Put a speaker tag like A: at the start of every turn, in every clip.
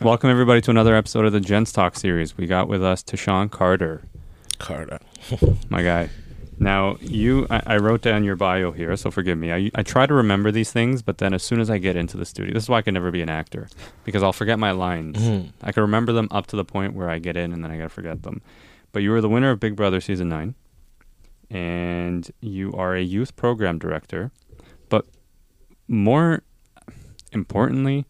A: Welcome everybody to another episode of the Gents Talk series. We got with us Tychon Carter,
B: Carter.
A: my guy. Now you, I, I wrote down your bio here, so forgive me. I, I try to remember these things, but then as soon as I get into the studio, this is why I can never be an actor because I'll forget my lines.
B: Mhm.
A: I can remember them up to the point where I get in, and then I gotta forget them. But you were the winner of Big Brother season nine, and you are a youth program director. But more importantly,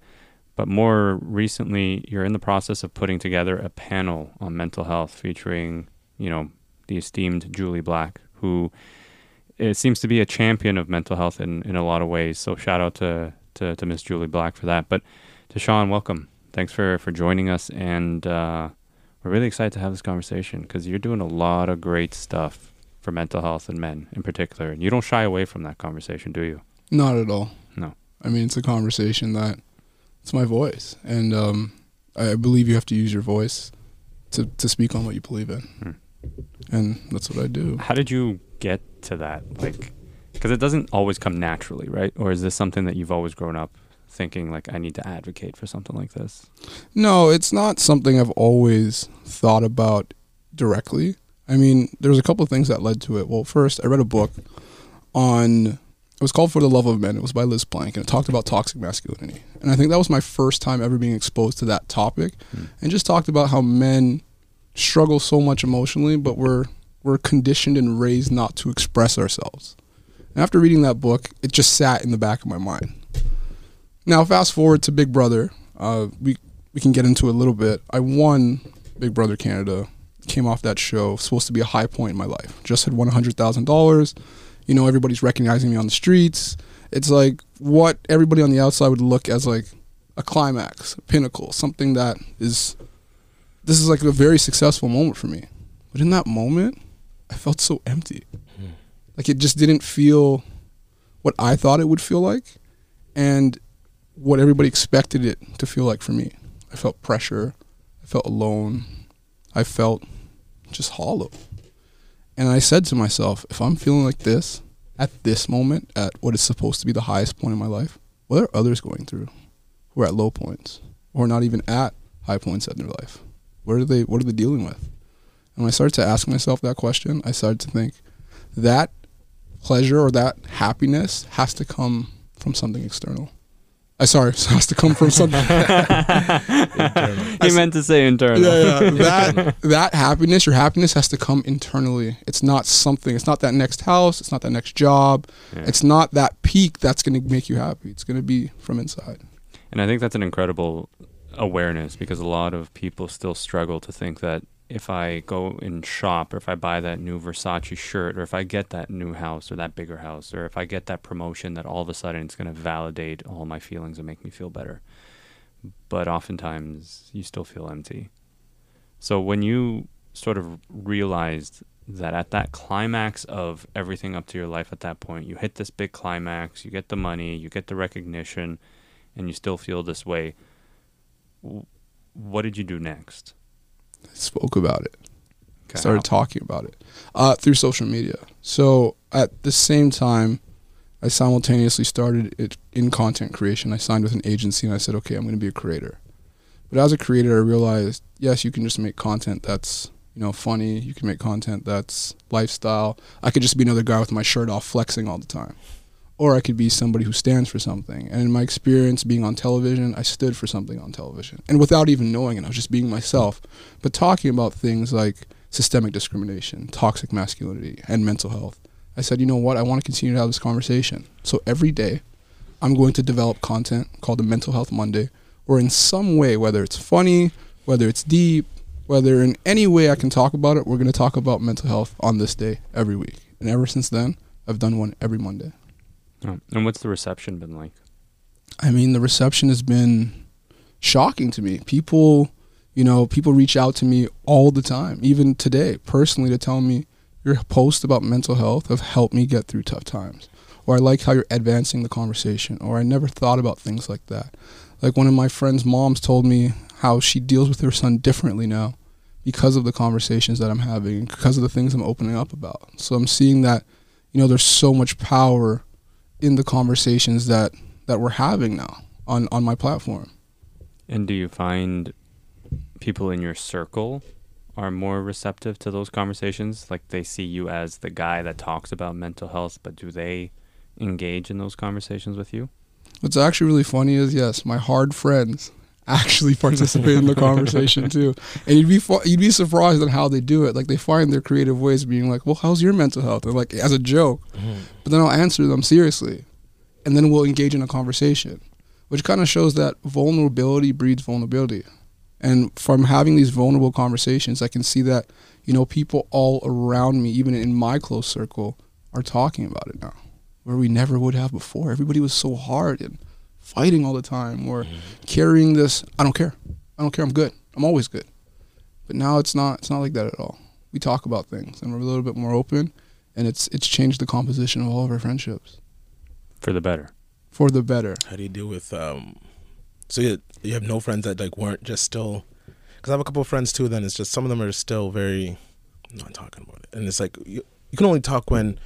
A: but more recently, you're in the process of putting together a panel on mental health featuring, you know, the esteemed Jully Black, who it seems to be a champion of mental health in, in a lot of ways. So shout out to, to, to Miss Jully Black for that. But Tychon, welcome. Thanks for, for joining us. And uh, we're really excited to have this conversation because you're doing a lot of great stuff for mental health and men in particular. And you don't shy away from that conversation, do you?
C: Not at all.
A: No.
C: I mean, it's a conversation that it's my voice, and um, I believe you have to use your voice to to speak on what you believe in,
A: Hmm.
C: and that's what I do.
A: How did you get to that? Like, because it doesn't always come naturally, right? Or is this something that you've always grown up thinking, like, I need to advocate for something like this?
C: No, it's not something I've always thought about directly. I mean, there's a couple of things that led to it. Well, first, I read a book on it was called For the Love of Men. It was by Liz Plank, and it talked about toxic masculinity. And I think that was my first time ever being exposed to that topic,
A: Hmm.
C: and just talked about how men struggle so much emotionally, but we're we're conditioned and raised not to express ourselves. And after reading that book, it just sat in the back of my mind. Now, fast forward to Big Brother. Uh, we we can get into it a little bit. I won Big Brother Canada. Came off that show. Supposed to be a high point in my life. Just had won hundred thousand dollars. You know, everybody's recognizing me on the streets. It's like what everybody on the outside would look as like a climax, a pinnacle, something that is. This is like a very successful moment for me. But in that moment, I felt so empty. Hmm. Like it just didn't feel what I thought it would feel like, and what everybody expected it to feel like for me. I felt pressure. I felt alone. I felt just hollow. And I said to myself, if I'm feeling like this at this moment, at what is supposed to be the highest point in my life, what are others going through who are at low points or not even at high points in their life? What are they what are they dealing with? And when I started to ask myself that question, I started to think that pleasure or that happiness has to come from something external. I sorry, it has to come from something.
A: he meant to say internal.
C: yeah, yeah. That that happiness, your happiness has to come internally. It's not something. It's not that next house. It's not that next job.
A: Yeah.
C: It's not that peak that's going to make you happy. It's going to be from inside.
A: And I think that's an incredible awareness because a lot of people still struggle to think that if I go and shop or if I buy that new Versace shirt or if I get that new house or that bigger house or if I get that promotion that all of a sudden it's going to validate all my feelings and make me feel better. But oftentimes you still feel empty. So when you sort of realized that at that climax of everything up to your life at that point, you hit this big climax, you get the money, you get the recognition, and you still feel this way, what did you do next?
C: I spoke about it.
A: Okay,
C: started
A: how-
C: talking about it uh, through social media. So at the same time, I simultaneously started it in content creation. I signed with an agency and I said, okay, I'm going to be a creator. But as a creator, I realized, yes, you can just make content that's you know funny. You can make content that's lifestyle. I could just be another guy with my shirt off, flexing all the time. Or I could be somebody who stands for something. And in my experience being on television, I stood for something on television. And without even knowing it, I was just being myself. But talking about things like systemic discrimination, toxic masculinity, and mental health, I said, you know what? I want to continue to have this conversation. So every day, I'm going to develop content called the Mental Health Monday, or in some way, whether it's funny, whether it's deep, whether in any way I can talk about it, we're going to talk about mental health on this day every week. And ever since then, I've done one every Monday.
A: Oh, and what's the reception been like?
C: I mean, the reception has been shocking to me. People, you know, people reach out to me all the time, even today, personally, to tell me your posts about mental health have helped me get through tough times. Or I like how you're advancing the conversation. Or I never thought about things like that. Like one of my friend's moms told me how she deals with her son differently now because of the conversations that I'm having, because of the things I'm opening up about. So I'm seeing that, you know, there's so much power in the conversations that that we're having now on on my platform.
A: And do you find people in your circle are more receptive to those conversations? Like they see you as the guy that talks about mental health, but do they engage in those conversations with you?
C: What's actually really funny is yes, my hard friends actually participate in the conversation too, and you'd be you'd be surprised on how they do it. Like they find their creative ways, of being like, "Well, how's your mental health?" And like as a joke, mm-hmm. but then I'll answer them seriously, and then we'll engage in a conversation, which kind of shows that vulnerability breeds vulnerability, and from having these vulnerable conversations, I can see that you know people all around me, even in my close circle, are talking about it now, where we never would have before. Everybody was so hard and fighting all the time or carrying this i don't care i don't care i'm good i'm always good but now it's not it's not like that at all we talk about things and we're a little bit more open and it's it's changed the composition of all of our friendships
A: For the better.
C: for the better
B: How do you deal with um? So you you have no friends that like weren't just still, because I have a couple of friends too. Then it's just some of them are still very not talking about it, and it's like you, you can only talk when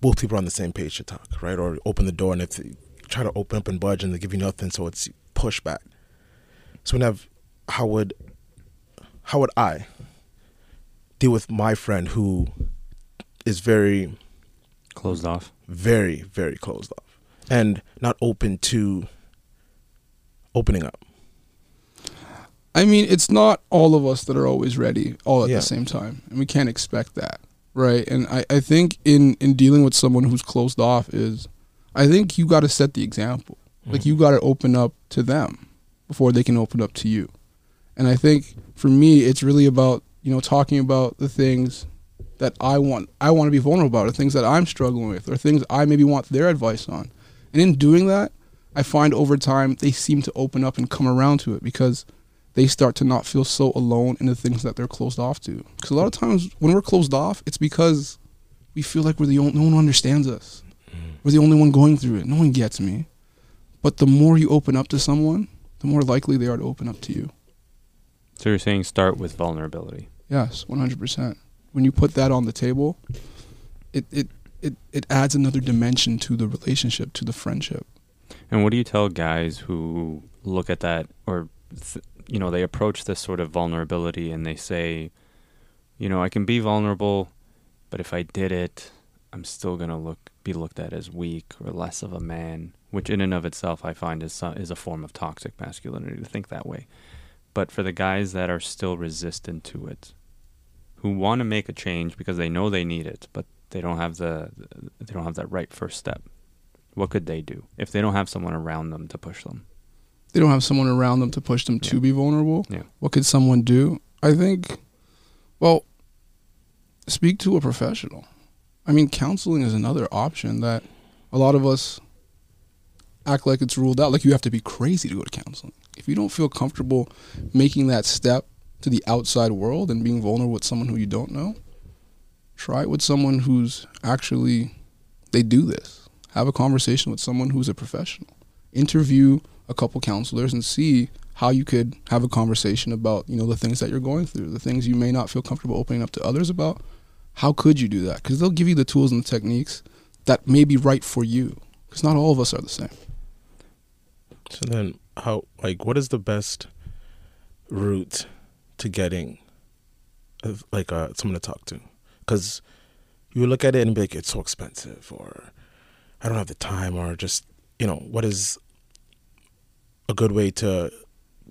B: both people are on the same page to talk, right? Or open the door, and if they try to open up and budge, and they give you nothing, so it's pushback. So when I have, how would how would I deal with my friend who is very
A: Closed off.
B: very very closed off and not open to opening up
C: i mean it's not all of us that are always ready all at
B: Yeah.
C: the same time and we can't expect that right and i, I think in in dealing with someone who's closed off is i think you got to set the example. Like you mm-hmm. got to open up to them before they can open up to you. And i think for me it's really about you know talking about the things that i want i want to be vulnerable about or things that i'm struggling with or things i maybe want their advice on. And in doing that i find over time they seem to open up and come around to it because they start to not feel so alone in the things that they're closed off to. Because a lot of times when we're closed off it's because we feel like we're the only no one understands us we're the only one going through it no one gets me but the more you open up to someone the more likely they are to open up to you
A: So you're saying start with vulnerability.
C: Yes, one hundred percent. When you put that on the table, it, it it it adds another dimension to the relationship, to the friendship.
A: And what do you tell guys who look at that or th- you know, they approach this sort of vulnerability and they say, you know, I can be vulnerable, but if I did it, I'm still going to look be looked at as weak or less of a man, which in and of itself I find is is a form of toxic masculinity to think that way. But for the guys that are still resistant to it, who want to make a change because they know they need it, but they don't have the they don't have that right first step. What could they do if they don't have someone around them to push them?
C: They don't have someone around them to push them to be vulnerable.
A: Yeah.
C: What could someone do? I think, well, speak to a professional. I mean, counseling is another option that a lot of us act like it's ruled out. Like you have to be crazy to go to counseling. If you don't feel comfortable making that step to the outside world and being vulnerable with someone who you don't know, try it with someone who's actually they do this. Have a conversation with someone who's a professional. Interview a couple counselors and see how you could have a conversation about, you know, the things that you're going through, the things you may not feel comfortable opening up to others about. How could you do that? Because they'll give you the tools and the techniques that may be right for you. Because not all of us are the same.
B: so then how like what is the best route to getting uh, like uh someone to talk to because you look at it and be like it's so expensive or i don't have the time or just you know what is a good way to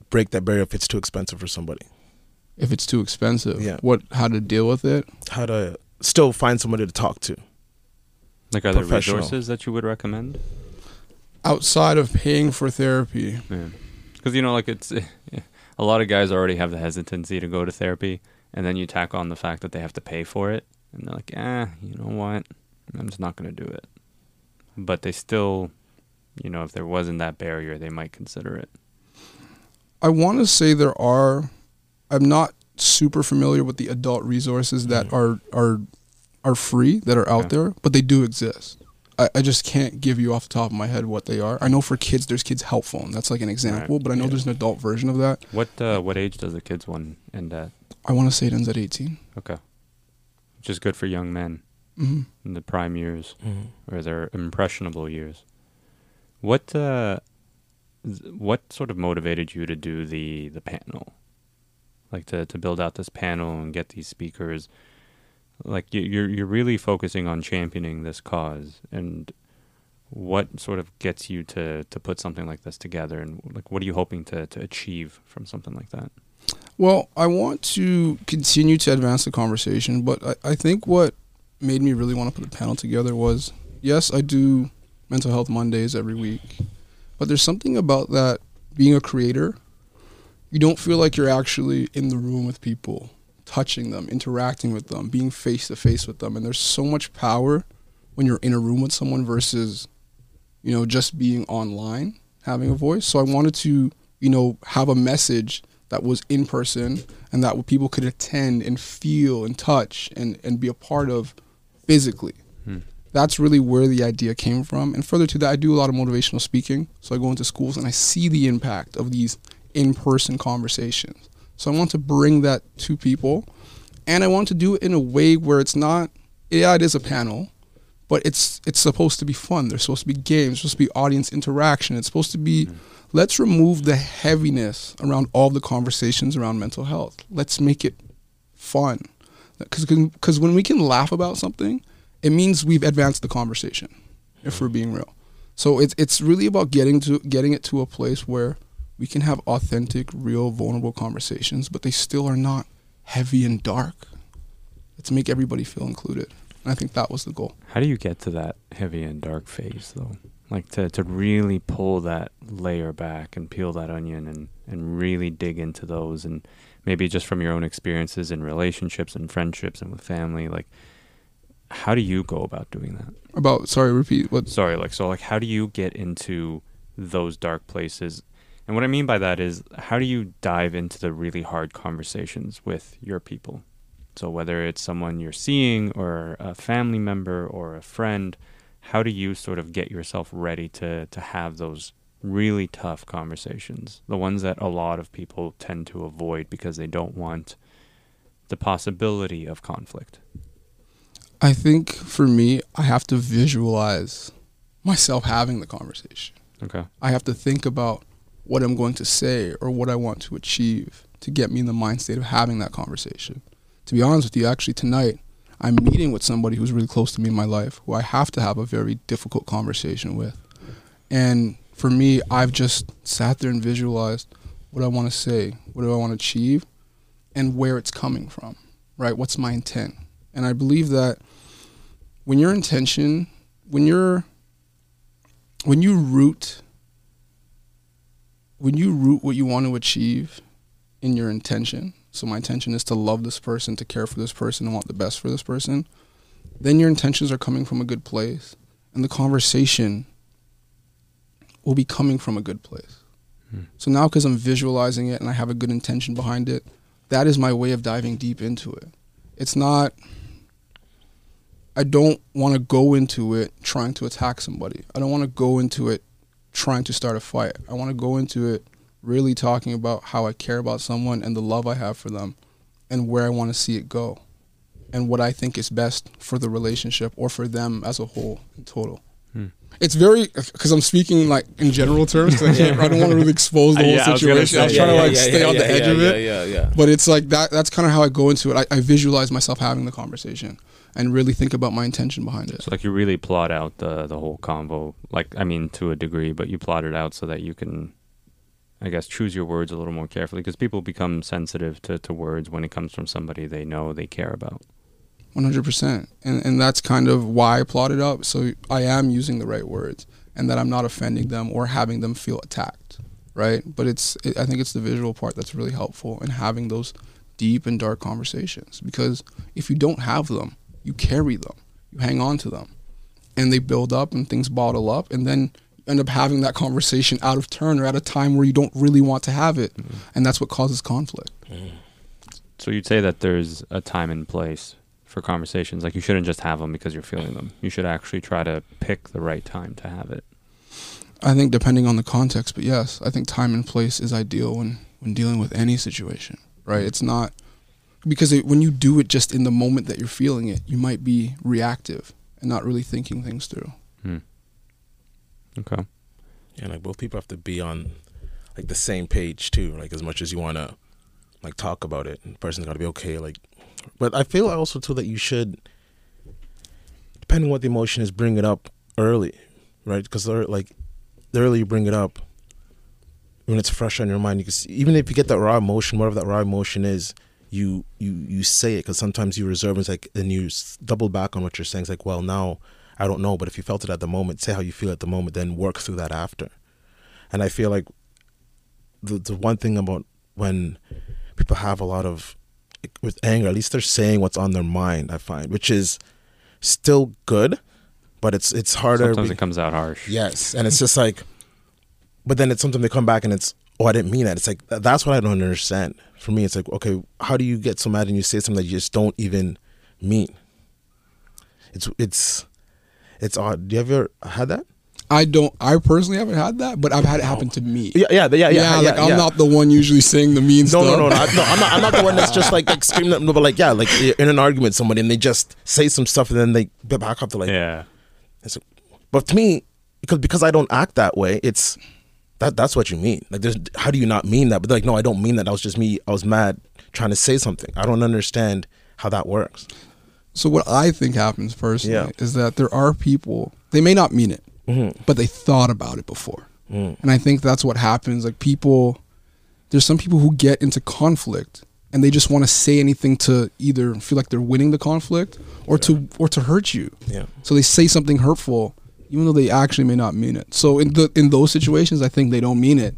B: break that barrier if it's too expensive for somebody
C: If it's too expensive,
B: Yeah.
C: what how to deal with it?
B: how to still find somebody to talk to
A: Like are there resources that you would recommend?
C: Outside of paying for therapy,
A: Yeah, because you know, like it's a lot of guys already have the hesitancy to go to therapy, and then you tack on the fact that they have to pay for it, and they're like, eh, you know what, I'm just not going to do it. But they still, you know, if there wasn't that barrier, they might consider it.
C: I want to say there are. I'm not super familiar with the adult resources that are are are free that are out
A: Okay.
C: there, but they do exist. I, I just can't give you off the top of my head what they are. I know for kids, there's Kids Help Phone. That's like an example, but I know
B: Yeah.
C: there's an adult version of that.
A: What uh, what age does the kids one end at?
C: I want to say it ends at 18.
A: Okay, which is good for young men
C: hmm
A: in the prime years or their impressionable years. What uh, z- what sort of motivated you to do the the panel? Like to to build out this panel and get these speakers. Like you, you're you're really focusing on championing this cause, and what sort of gets you to to put something like this together, and like what are you hoping to to achieve from something like that?
C: Well, I want to continue to advance the conversation, but I, I think what made me really want to put the panel together was yes, I do mental health Mondays every week, but there's something about that being a creator, you don't feel like you're actually in the room with people, touching them, interacting with them, being face to face with them. And there's so much power when you're in a room with someone versus, you know, just being online, having a voice. So I wanted to, you know, have a message that was in person and that people could attend and feel and touch and, and be a part of physically.
A: Hmm.
C: That's really where the idea came from. And further to that, I do a lot of motivational speaking. So I go into schools and I see the impact of these in person conversations. So I want to bring that to people. And I want to do it in a way where it's not, yeah, it is a panel, but it's it's supposed to be fun. There's supposed to be games, there's supposed to be audience interaction. It's supposed to be mm-hmm. let's remove the heaviness around all the conversations around mental health. Let's make it fun. Cuz Because when we can laugh about something, it means we've advanced the conversation, if we're mm-hmm. being real. So it's, it's really about getting, to, getting it to a place where we can have authentic, real, vulnerable conversations, but they still are not heavy and dark. Let's make everybody feel included. And I think that was the goal.
A: How do you get to that heavy and dark phase though? Like to, to really pull that layer back and peel that onion and, and really dig into those and maybe just from your own experiences in relationships and friendships and with family, like how do you go about doing that?
C: About, sorry, repeat what?
A: Sorry, like so like how do you get into those dark places? And what I mean by that is how do you dive into the really hard conversations with your people? So whether it's someone you're seeing or a family member or a friend, how do you sort of get yourself ready to to have those really tough conversations, the ones that a lot of people tend to avoid because they don't want the possibility of conflict?
C: I think for me, I have to visualize myself having the conversation.
A: Okay.
C: I have to think about what I'm going to say or what I want to achieve to get me in the mind state of having that conversation. To be honest with you, actually tonight, I'm meeting with somebody who's really close to me in my life who I have to have a very difficult conversation with. And for me, I've just sat there and visualized what I want to say, what do I want to achieve, and where it's coming from, right? What's my intent? And I believe that when your intention, when you're, when you root, when you root what you want to achieve in your intention, so my intention is to love this person, to care for this person, and want the best for this person, then your intentions are coming from a good place. And the conversation will be coming from a good place.
A: Hmm.
C: So now, because I'm visualizing it and I have a good intention behind it, that is my way of diving deep into it. It's not, I don't want to go into it trying to attack somebody. I don't want to go into it trying to start a fight. I want to go into it really talking about how I care about someone and the love I have for them and where I want to see it go and what I think is best for the relationship or for them as a whole in total.
A: Hmm.
C: It's very because I'm speaking like in general terms. I, can't, I don't want to really expose the whole
A: Yeah, I was
C: situation. I was
A: say,
C: trying
A: yeah,
C: to like
B: yeah,
C: stay
B: yeah,
C: on the
B: yeah,
C: edge
B: yeah,
C: of
B: yeah,
C: it.
B: Yeah, yeah.
C: But it's like that. That's kind of how I go into it. I, I visualize myself having the conversation and really think about my intention behind it.
A: So like you really plot out the the whole convo, like I mean to a degree, but you plot it out so that you can, I guess, choose your words a little more carefully because people become sensitive to, to words when it comes from somebody they know they care about.
C: One hundred percent, and and that's kind of why I plotted out. So I am using the right words, and that I'm not offending them or having them feel attacked, right? But it's it, I think it's the visual part that's really helpful in having those deep and dark conversations because if you don't have them, you carry them, you hang on to them, and they build up and things bottle up, and then end up having that conversation out of turn or at a time where you don't really want to have it, mm-hmm. and that's what causes conflict. Mm-hmm.
A: So you'd say that there's a time and place for conversations. Like you shouldn't just have them because you're feeling them. You should actually try to pick the right time to have it.
C: I think depending on the context, but yes, I think time and place is ideal when when dealing with any situation, right? It's not because it, when you do it just in the moment that you're feeling it, you might be reactive and not really thinking things through.
A: Hmm. Okay.
B: Yeah, like both people have to be on like the same page too. Like as much as you want to like talk about it, the person's got to be okay. Like, but I feel also too that you should, depending on what the emotion is, bring it up early, right? Because like the earlier you bring it up, when it's fresh on your mind, you can see, even if you get that raw emotion, whatever that raw emotion is, you you you say it because sometimes you reserve it's like and you double back on what you're saying. It's like, well, now I don't know, but if you felt it at the moment, say how you feel at the moment, then work through that after. And I feel like the the one thing about when people have a lot of with anger, at least they're saying what's on their mind. I find, which is still good, but it's it's harder.
A: Sometimes it comes out harsh.
B: Yes, and it's just like, but then it's something they come back and it's, oh, I didn't mean that. It's like that's what I don't understand. For me, it's like, okay, how do you get so mad and you say something that you just don't even mean? It's it's it's odd. Do you ever had that?
C: I don't. I personally haven't had that, but I've had it oh. happen to me.
B: Yeah, yeah, yeah, yeah.
C: yeah, like I'm
B: yeah.
C: not the one usually saying the mean
B: No,
C: stuff.
B: no, no, no, I, no. I'm not. I'm not the one that's just like, like screaming. At, no, but like, yeah, like in an argument, with somebody and they just say some stuff and then they get back up to like,
A: Yeah.
B: It's, but to me, because because I don't act that way, it's that that's what you mean. Like, there's how do you not mean that? But like, no, I don't mean that. I was just me. I was mad trying to say something. I don't understand how that works.
C: So what I think happens personally
B: Yeah.
C: is that there are people they may not mean it,
B: Mm-hmm.
C: but they thought about it before,
B: Mm.
C: and I think that's what happens. Like people, there's some people who get into conflict and they just want to say anything to either feel like they're winning the conflict or to or to hurt you.
B: Yeah.
C: So they say something hurtful, even though they actually may not mean it. So in the in those situations, I think they don't mean it.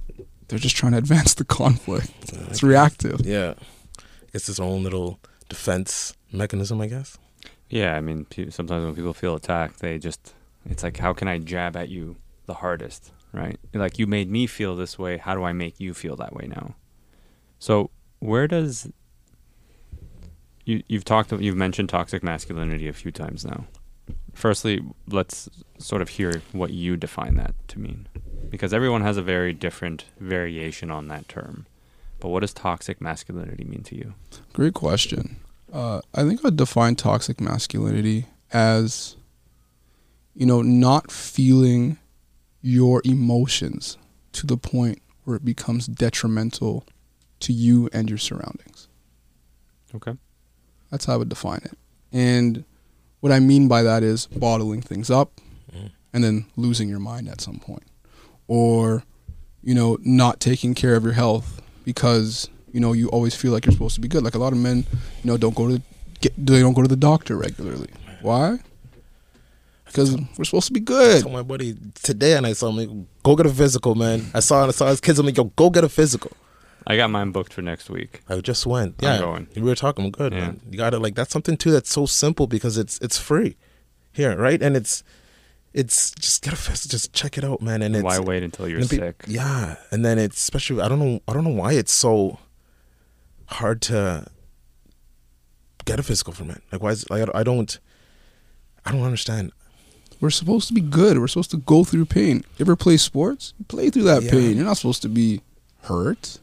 C: They're just trying to advance the conflict. It's reactive.
B: Yeah. It's its own little defense mechanism, I guess.
A: Yeah, I mean, sometimes when people feel attacked, they just, it's like, how can I jab at you the hardest, right? Like, you made me feel this way. How do I make you feel that way now? So, where does, you, you've talked, you've mentioned toxic masculinity a few times now. Firstly, let's sort of hear what you define that to mean. Because everyone has a very different variation on that term. But what does toxic masculinity mean to you?
C: Great question. Uh, I think I'd define toxic masculinity as, you know, not feeling your emotions to the point where it becomes detrimental to you and your surroundings.
A: Okay.
C: That's how I would define it. And what I mean by that is bottling things up
B: Mhm.
C: and then losing your mind at some point. Or, you know, not taking care of your health because, you know, you always feel like you're supposed to be good. Like a lot of men, you know, don't go to get they don't go to the doctor regularly. Why? Because we're supposed to be
B: I
C: good.
B: told my buddy today, and I saw him like, go get a physical, man. I saw I saw his kids. I'm like, yo, go get a physical.
A: I got mine booked for next week.
B: I just went.
A: I'm
B: Yeah,
A: going.
B: we were talking. I'm good,
A: Yeah.
B: man. You gotta like that's something too that's so simple because it's it's free here, right? And it's it's just get a phys- just check it out, man. And it's
A: Why wait until you're
B: and
A: sick?
B: Yeah, and then it's especially I don't know I don't know why it's so hard to get a physical from it. Like why is like I don't I don't understand.
C: We're supposed to be good. We're supposed to go through pain. You ever play sports? You play through that
B: Yeah.
C: pain. You're not supposed to be hurt.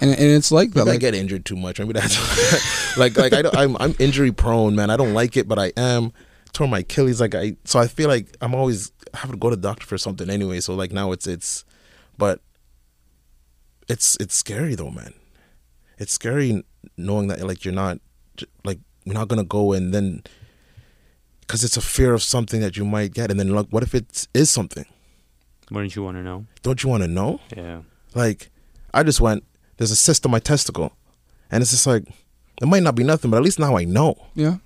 C: And and it's like that.
B: Maybe I get injured too much. Maybe that's like like I don't, I'm I'm injury prone, man. I don't like it, but I am. Tore my Achilles, like I. So I feel like I'm always having to go to the doctor for something anyway. So like now it's it's, but it's it's scary though, man. It's scary knowing that like you're not like you're not gonna go and then because it's a fear of something that you might get, and then like what if it is something?
A: Wouldn't you want to know?
B: Don't you want to know?
A: Yeah.
B: Like, I just went, there's a cyst on my testicle. And it's just like, it might not be nothing, but at least now I know.
C: yeah.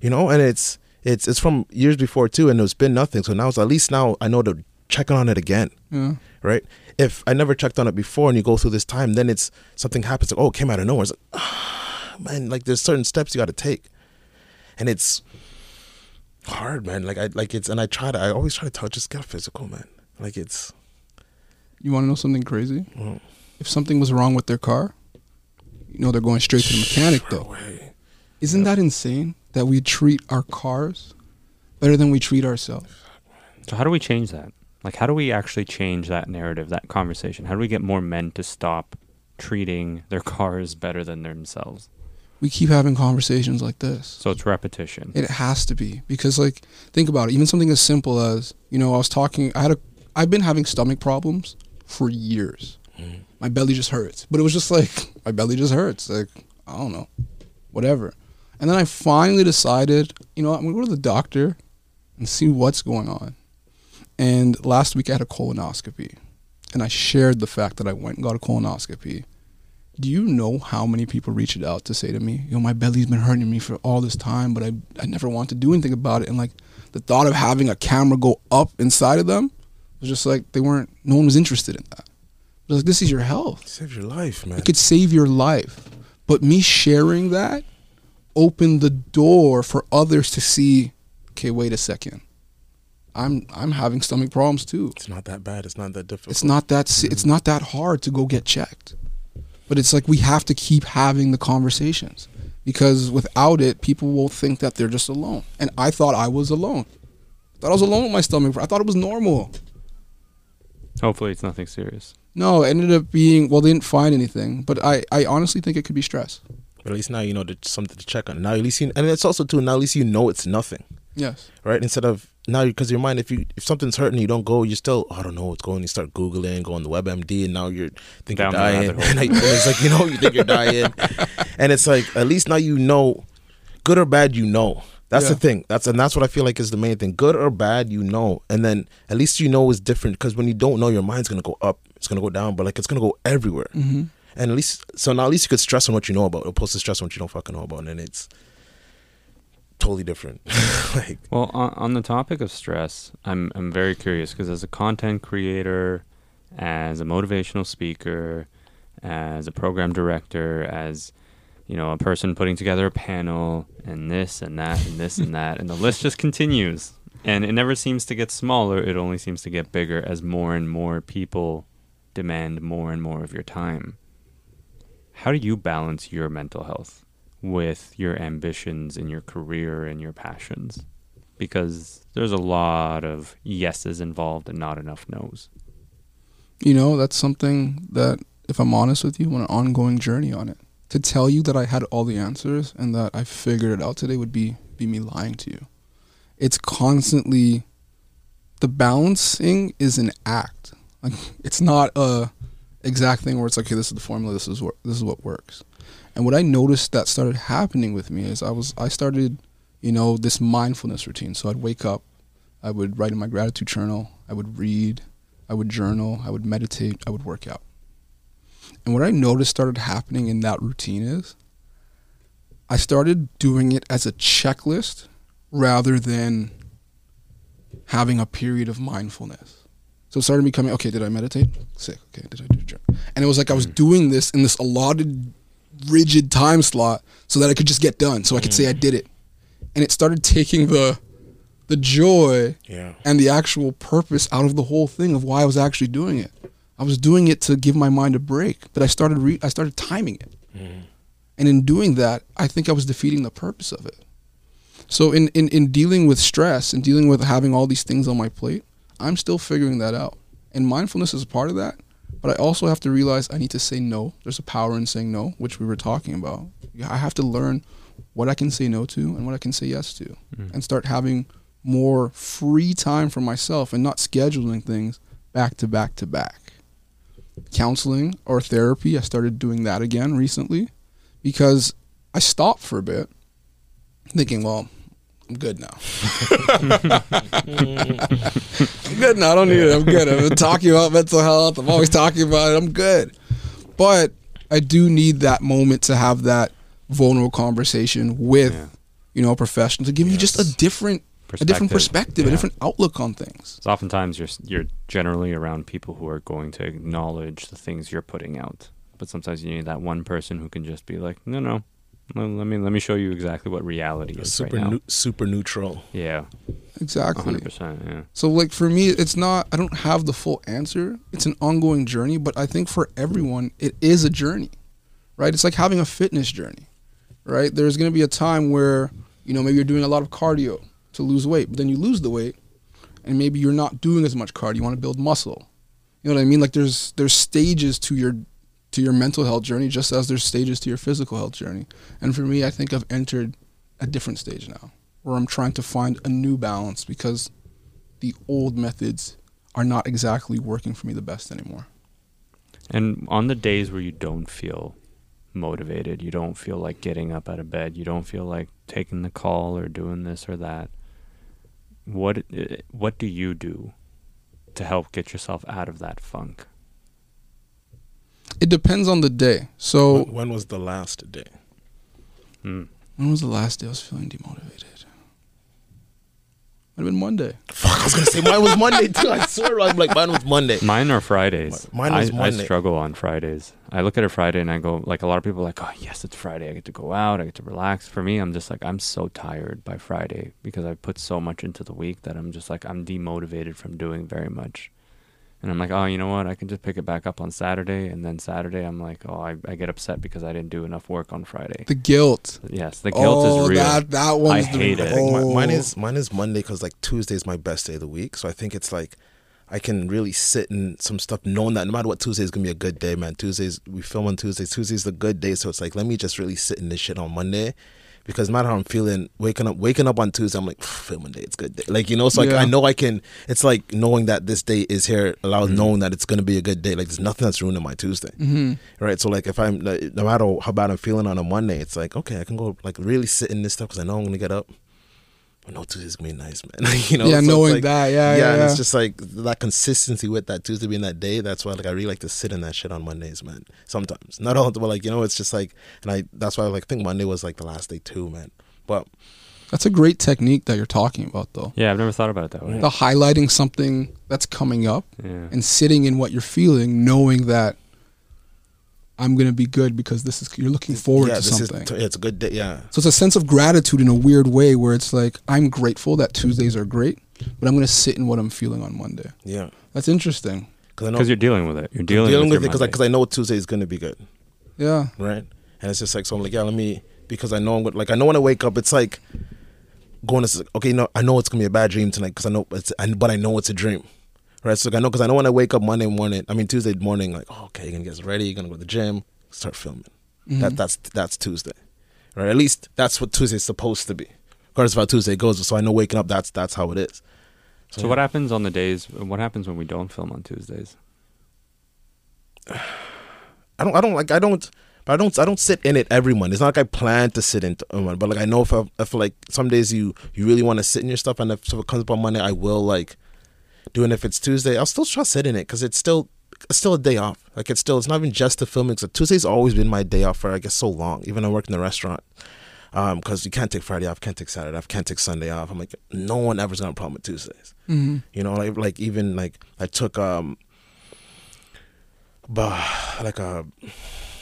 B: You know? And it's it's it's from years before too, and it's been nothing. So now it's at least now I know to check on it again.
C: Yeah.
B: Right? If I never checked on it before and you go through this time, then it's something happens like, oh, it came out of nowhere. It's like, ah, man, like there's certain steps you gotta take. And it's hard, man. Like I like it's and I try to I always try to tell just get physical, man. Like it's
C: You want to know something crazy?
B: well,
C: If something was wrong with their car, you know they're going straight to the mechanic though.
B: way.
C: Isn't that insane that we treat our cars better than we treat ourselves?
A: So how do we change that? Like, how do we actually change that narrative, that conversation? How do we get more men to stop treating their cars better than themselves?
C: We keep having conversations like this.
A: So it's repetition.
C: It has to be because, like, think about it. Even something as simple as you know, I was talking. I had a I've been having stomach problems for years. Mm-hmm. My belly just hurts, but it was just like my belly just hurts. Like I don't know, whatever. And then I finally decided, you know, I'm gonna go to the doctor and see what's going on. And last week I had a colonoscopy, and I shared the fact that I went and got a colonoscopy. Do you know how many people reached out to say to me, you know, my belly's been hurting me for all this time, but I, I never want to do anything about it. And like the thought of having a camera go up inside of them was just like they weren't, no one was interested in that. It was like, this is your health.
B: Save your life, man.
C: It could save your life. But me sharing that opened the door for others to see, okay, wait a second. I'm I'm having stomach problems too.
B: It's not that bad. It's not that difficult.
C: It's not that si- it's not that hard to go get checked. But it's like we have to keep having the conversations because without it people will think that they're just alone. And I thought I was alone. I thought I was alone with my stomach. I thought it was normal.
A: Hopefully, it's nothing serious.
C: No, it ended up being well. They didn't find anything, but I, I honestly think it could be stress.
B: But at least now you know there's something to check on. Now at least you, and it's also too. Now at least you know it's nothing,
C: Yes.
B: right? Instead of now because your mind, if you if something's hurting, you don't go. You still oh, I don't know what's going. You start googling, go on the WebMD, and now you're think
A: Down the
B: you're dying. And, I- and it's like you know you think you're dying, and it's like at least now you know, good or bad, you know. That's the thing. That's and that's what I feel like is the main thing. Good or bad, you know, and then at least you know is different because when you don't know, your mind's gonna go up, it's gonna go down, but like it's gonna go everywhere.
C: Mm-hmm.
B: And at least so now at least you could stress on what you know about, opposed to stress on what you don't fucking know about, and it's totally different. like
A: Well, on, on the topic of stress, I'm I'm very curious because as a content creator, as a motivational speaker, as a program director, as you know, a person putting together a panel and this and that and this and that and the list just continues. And it never seems to get smaller, it only seems to get bigger as more and more people demand more and more of your time. How do you balance your mental health with your ambitions and your career and your passions? Because there's a lot of yeses involved and not enough nos.
C: You know, that's something that, if I'm honest with you, I'm on an ongoing journey on it. To tell you that I had all the answers and that I figured it out today would be be me lying to you. It's constantly the balancing is an act. Like it's not a exact thing where it's like, okay, this is the formula, this is what this is what works. And what I noticed that started happening with me is I was I started, you know, this mindfulness routine. So I'd wake up, I would write in my gratitude journal, I would read, I would journal, I would meditate, I would work out. And what I noticed started happening in that routine is I started doing it as a checklist rather than having a period of mindfulness. So it started becoming okay, did I meditate? Sick. Okay, did I do journal? And it was like I was hmm. doing this in this allotted rigid time slot so that I could just get done, so I could say I hmm. did it. And it started taking the the joy
B: yeah,
C: and the actual purpose out of the whole thing of why I was actually doing it. I was doing it to give my mind a break, but I started re- I started timing it. Hmm. And in doing that, I think I was defeating the purpose of it. So in, in, in dealing with stress and dealing with having all these things on my plate, I'm still figuring that out. And mindfulness is a part of that. But I also have to realize I need to say no. There's a power in saying no, which we were talking about. I have to learn what I can say no to and what I can say yes to mm. and start having more free time for myself and not scheduling things back to back to back. Counseling or therapy, I started doing that again recently because I stopped for a bit thinking, well, I'm good now. I'm good now. I don't need it. I'm good. I've been talking about mental health. I'm always talking about it. I'm good. But I do need that moment to have that vulnerable conversation with,
A: Yeah.
C: you know, a professional to give you just a different a different
A: Perspective.
C: perspective, a different outlook on things.
A: So oftentimes you're you're generally around people who are going to acknowledge the things you're putting out, but sometimes you need that one person who can just be like, no, no, let me let me show you exactly what reality is
B: super
A: right now.
B: nu- super neutral.
A: yeah,
C: Exactly.
A: hundred percent. Yeah,
C: So like for me, it's not. I don't have the full answer. It's an ongoing journey, but I think for everyone, it is a journey, right? It's like having a fitness journey, right? There's gonna be a time where you know maybe you're doing a lot of cardio to lose weight, but then you lose the weight, and maybe you're not doing as much cardio. You want to build muscle. You know what I mean? Like there's there's stages to your to your mental health journey, just as there's stages to your physical health journey. And for me, I think I've entered a different stage now, where I'm trying to find a new balance because the old methods are not exactly working for me the best anymore.
A: And on the days where you don't feel motivated, you don't feel like getting up out of bed, you don't feel like taking the call or doing this or that. What eh, what do you do to help get yourself out of that funk?
C: It depends on the day. So
B: when, when was the last day?
A: Hmm.
C: when was the last day I was feeling demotivated? Might have been Monday.
B: Fuck, I was gonna say mine was Monday too. I swear, I'm like mine was Monday.
A: Mine are Fridays.
B: Mine was
A: I,
B: Monday.
A: I struggle on Fridays. I look at a Friday and I go like a lot of people are like, oh yes, it's Friday. I get to go out. I get to relax. For me, I'm just like I'm so tired by Friday because I put so much into the week that I'm just like I'm demotivated from doing very much. And I'm like, oh, you know what? I can just pick it back up on Saturday. And then Saturday, I'm like, oh, I, I get upset because I didn't do enough work on Friday.
C: The guilt.
A: Yes, the guilt
C: oh,
A: is real.
C: That that one's
A: I
C: the-
A: hate it.
B: I think
C: oh.
B: mine is mine is Monday because like Tuesday is my best day of the week. So I think it's like I can really sit in some stuff knowing that no matter what Tuesday is gonna be a good day, man. Tuesdays we film on Tuesdays. Tuesday's the good day, so it's like let me just really sit in this shit on Monday. Because no matter how I'm feeling, waking up waking up on Tuesday, I'm like, film Monday, it's good day. Like, you know, so like
C: Yeah.
B: I know I can it's like knowing that this day is here allows
A: Mhm.
B: knowing that it's gonna be a good day. Like there's nothing that's ruining my Tuesday
C: Mhm.
B: right? So like if I'm like, no matter how bad I'm feeling on a Monday, it's like okay, I can go like really sit in this stuff because I know I'm gonna get up. I know Tuesday's gonna be nice, man. you know,
C: yeah,
B: so
C: knowing
B: like-
C: that. Yeah,
B: yeah,
C: yeah.
B: and it's just like that consistency with that Tuesday being that day. That's why like I really like to sit in that shit on Mondays, man. Sometimes, not all, but like you know, it's just like, and I that's why like I think Monday was like the last day too, man. But
C: That's a great technique that you're talking about, though.
A: Yeah, I've never thought about it that way.
C: The highlighting something that's coming up
A: Yeah.
C: and sitting in what you're feeling, knowing that I'm gonna be good because this is you're looking forward
B: yeah,
C: to
B: this
C: something.
B: is yeah, it's a good day. Yeah,
C: so it's a sense of gratitude in a weird way, where it's like I'm grateful that Tuesdays are great, but I'm gonna sit in what I'm feeling on Monday.
B: yeah.
C: That's interesting.
B: Because I know
A: Because you're dealing with it. You're dealing,
B: dealing
A: with,
B: with it because
A: Monday.
B: because I know Tuesday is gonna be good.
C: Yeah.
B: right? And it's just like so I'm like, yeah, let me because I know I'm gonna, like I know when I wake up, it's like going to s- okay, no, I know it's gonna be a bad dream tonight because I know it's I, but I know it's a dream, right? So I know because I know when I wake up Monday morning, I mean Tuesday morning, like oh, okay, you're gonna get ready, you're gonna go to the gym, start filming. That
C: Mhm.
B: that's that's Tuesday, right? At least that's what Tuesday's supposed to be. Regardless of how Tuesday goes, so I know waking up, that's that's how it is.
A: So what happens on the days? What happens when we don't film on Tuesdays?
B: I don't I don't like I don't but I don't I don't sit in it every month. It's not like I plan to sit in month, but like I know if I, if like some days you you really want to sit in your stuff, and if, so if it comes up on Monday, I will like do. it. if it's Tuesday, I'll still try to sit in it because it's still it's still a day off. Like it's still it's not even just the filming. So Tuesday's always been my day off for I guess so long. Even I work in the restaurant. Um, because you can't take Friday off, can't take Saturday off, can't take Sunday off. I'm like, no one ever's gonna problem with Tuesdays.
C: hmm
B: You know, like like even like I took um bah, like a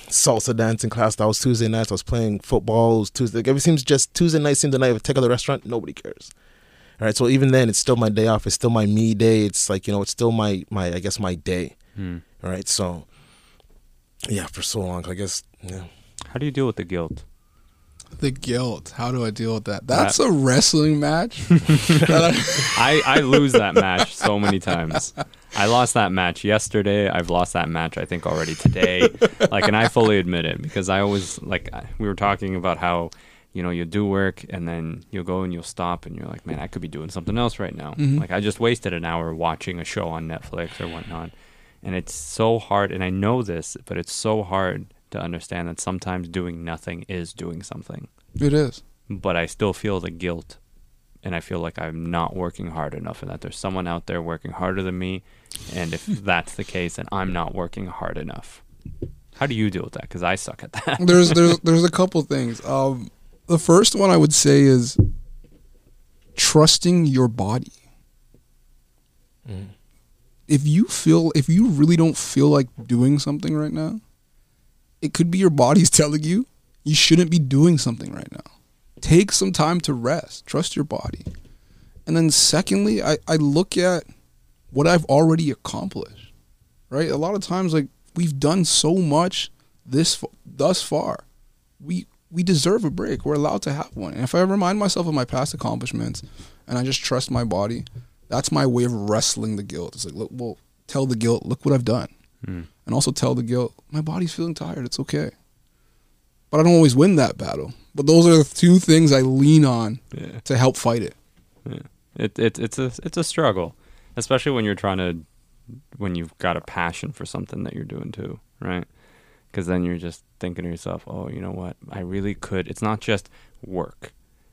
B: salsa dancing class that was Tuesday nights. I was playing football. Was Tuesday. Like, it seems just Tuesday night seems the night of take out the restaurant. Nobody cares. All right. So even then, it's still my day off. It's still my me day. It's like you know, it's still my my I guess my day.
A: Hmm.
B: All right. So yeah, for so long, I guess yeah.
A: How do you deal with the guilt?
C: The guilt. How do I deal with that? That's a wrestling match. That
A: I, I lose that match so many times. I lost that match yesterday. I've lost that match I think already today. Like, and I fully admit it because I always like we were talking about how you know you do work and then you'll go and you'll stop and you're like, man, I could be doing something else right now.
C: Mhm.
A: Like I just wasted an hour watching a show on Netflix or whatnot, and it's so hard. And I know this, but it's so hard to understand that sometimes doing nothing is doing something
C: it is.
A: but I still feel the guilt and I feel like I'm not working hard enough and that there's someone out there working harder than me and if that's the case then I'm not working hard enough. How do you deal with that cuz I suck at that.
C: there's there's there's a couple things. Um, the first one I would say is trusting your body.
B: Mm.
C: If you feel if you really don't feel like doing something right now, it could be your body's telling you you shouldn't be doing something right now. Take some time to rest. Trust your body. And then secondly, I, I look at what I've already accomplished. Right? A lot of times like we've done so much this thus far. We we deserve a break. We're allowed to have one. And if I remind myself of my past accomplishments and I just trust my body, that's my way of wrestling the guilt. It's like, look, well, tell the guilt, look what I've done.
A: Hmm.
C: And also tell the guilt, my body's feeling tired. It's okay. But I don't always win that battle. But those are the two things I lean on
A: Yeah.
C: to help fight it.
A: It, it it's a it's a struggle. especially when you're trying to when you've got a passion for something that you're doing too, right? Because then you're just thinking to yourself, oh, you know what? I really could. It's not just work;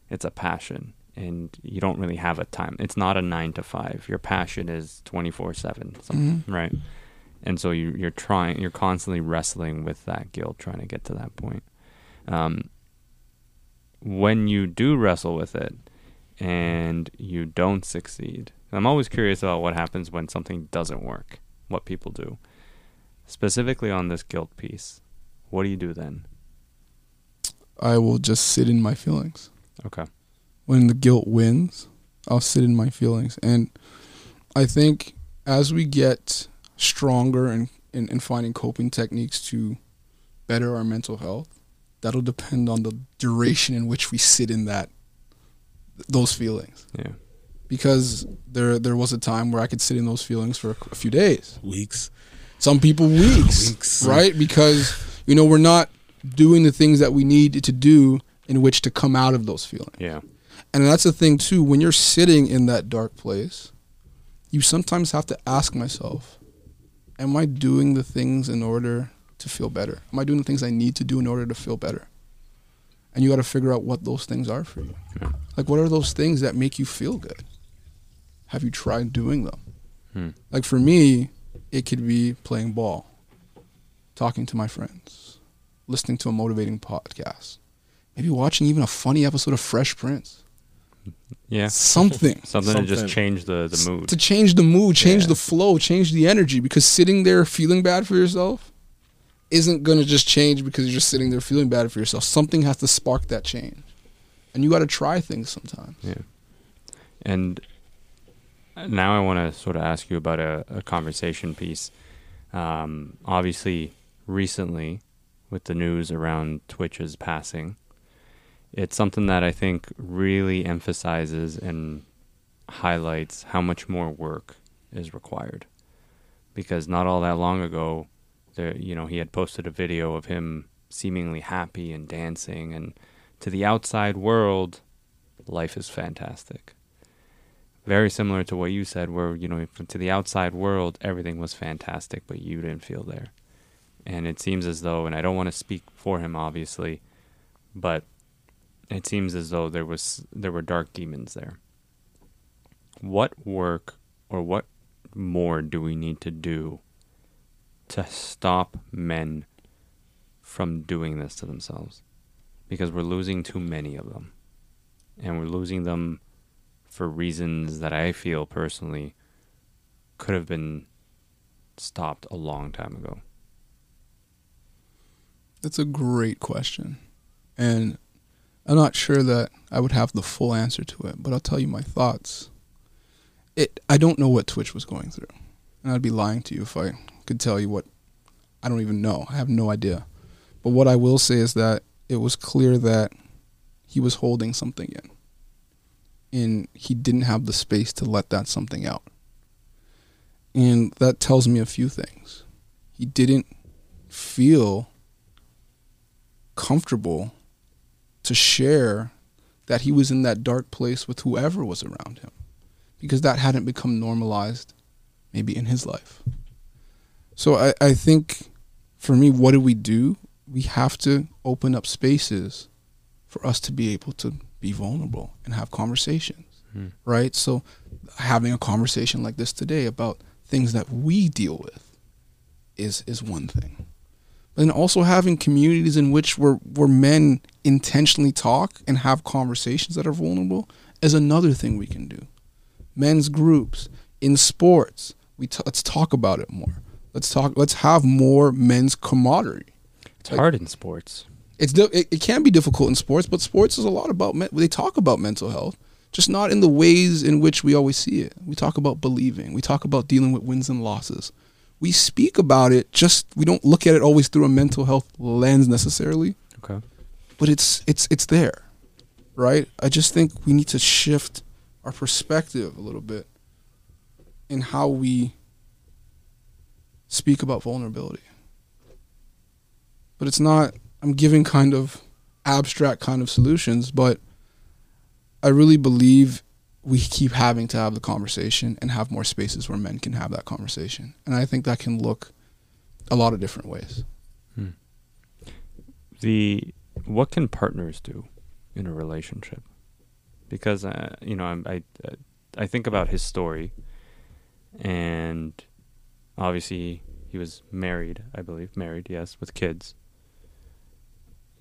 A: it's a passion, and you don't really have a time. It's not a nine to five. Your passion is twenty four seven,
C: Mhm.
A: right? And so you, you're trying, you're constantly wrestling with that guilt, trying to get to that point. Um, when you do wrestle with it and you don't succeed, I'm always curious about what happens when something doesn't work, what people do. Specifically on this guilt piece, what do you do then?
C: I will just sit in my feelings.
A: Okay.
C: When the guilt wins, I'll sit in my feelings. And I think as we get stronger in, in, in finding coping techniques to better our mental health, that'll depend on the duration in which we sit in that those feelings.
A: Yeah.
C: Because there there was a time where I could sit in those feelings for a few days.
B: Weeks.
C: Some people weeks,
B: Weeks.
C: right? Because you know we're not doing the things that we need to do in which to come out of those feelings.
A: Yeah.
C: And that's the thing too. When you're sitting in that dark place, you sometimes have to ask myself, "Am I doing the things in order to feel better? Am I doing the things I need to do in order to feel better?" And you got to figure out what those things are for you.
A: Yeah.
C: Like, what are those things that make you feel good? Have you tried doing them?
A: Hmm.
C: Like for me, it could be playing ball, talking to my friends, listening to a motivating podcast, maybe watching even a funny episode of Fresh Prince.
A: Yeah.
C: Something
A: Something, to just change the, the mood.
C: to change the mood, change
A: Yeah.
C: the flow, change the energy. Because sitting there feeling bad for yourself isn't gonna just change because you're just sitting there feeling bad for yourself. Something has to spark that change, and you got to try things sometimes. Yeah.
A: And now I want to sort of ask you about a, a conversation piece. Um, obviously, recently, with the news around Twitch's passing, it's something that I think really emphasizes and highlights how much more work is required. Because not all that long ago, there, you know, he had posted a video of him seemingly happy and dancing, and to the outside world, life is fantastic very similar to what you said where you know to the outside world everything was fantastic but you didn't feel there. And it seems as though and i don't want to speak for him obviously but it seems as though there was there were dark demons there. What work or what more do we need to do to stop men from doing this to themselves? Because we're losing too many of them and we're losing them for reasons that I feel personally could have been stopped a long time ago.
C: That's a great question. And I'm not sure that I would have the full answer to it, but I'll tell you my thoughts. It I don't know what Twitch was going through. And I'd be lying to you if I could tell you what I don't even know. I have no idea. But what I will say is that it was clear that he was holding something in. And he didn't have the space to let that something out. And that tells me a few things. He didn't feel comfortable to share that he was in that dark place with whoever was around him because that hadn't become normalized maybe in his life. So I, I think for me, what do we do? We have to open up spaces for us to be able to be vulnerable and have conversations,
A: Hmm.
C: right? So having a conversation like this today about things that we deal with is is one thing But then also having communities in which where where men intentionally talk and have conversations that are vulnerable is another thing we can do. Men's groups in sports, we t- let's talk about it more. Let's talk. Let's have more men's camaraderie.
A: It's
C: Like-
A: hard in sports.
C: It's it, it can be difficult in sports, but sports is a lot about men. They talk about mental health, just not in the ways in which we always see it. We talk about believing. We talk about dealing with wins and losses. We speak about it. Just we don't look at it always through a mental health lens necessarily,
A: Okay.
C: but it's it's it's there, right? I just think we need to shift our perspective a little bit in how we speak about vulnerability. But it's not I'm giving kind of abstract kind of solutions, but I really believe we keep having to have the conversation and have more spaces where men can have that conversation. And I think that can look a lot of different ways.
A: the what can partners do in a relationship because uh, you know I'm, i i think about his story and obviously he was married i believe married yes with kids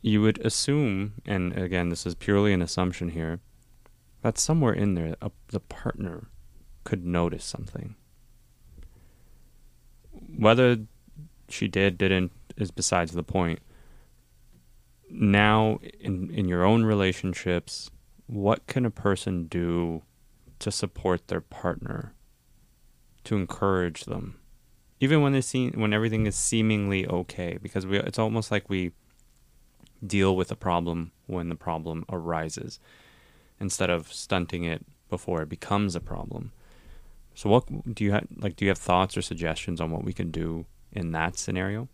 A: you would assume and again this is purely an assumption here that somewhere in there a, the partner could notice something. Whether she did didn't is besides the point. Now in in your own relationships what can a person do to support their partner to encourage them? Even when they seem when everything is seemingly okay because we it's almost like we deal with a problem when the problem arises instead of stunting it before it becomes a problem so what do you have like do you have thoughts or suggestions on what we can do in that scenario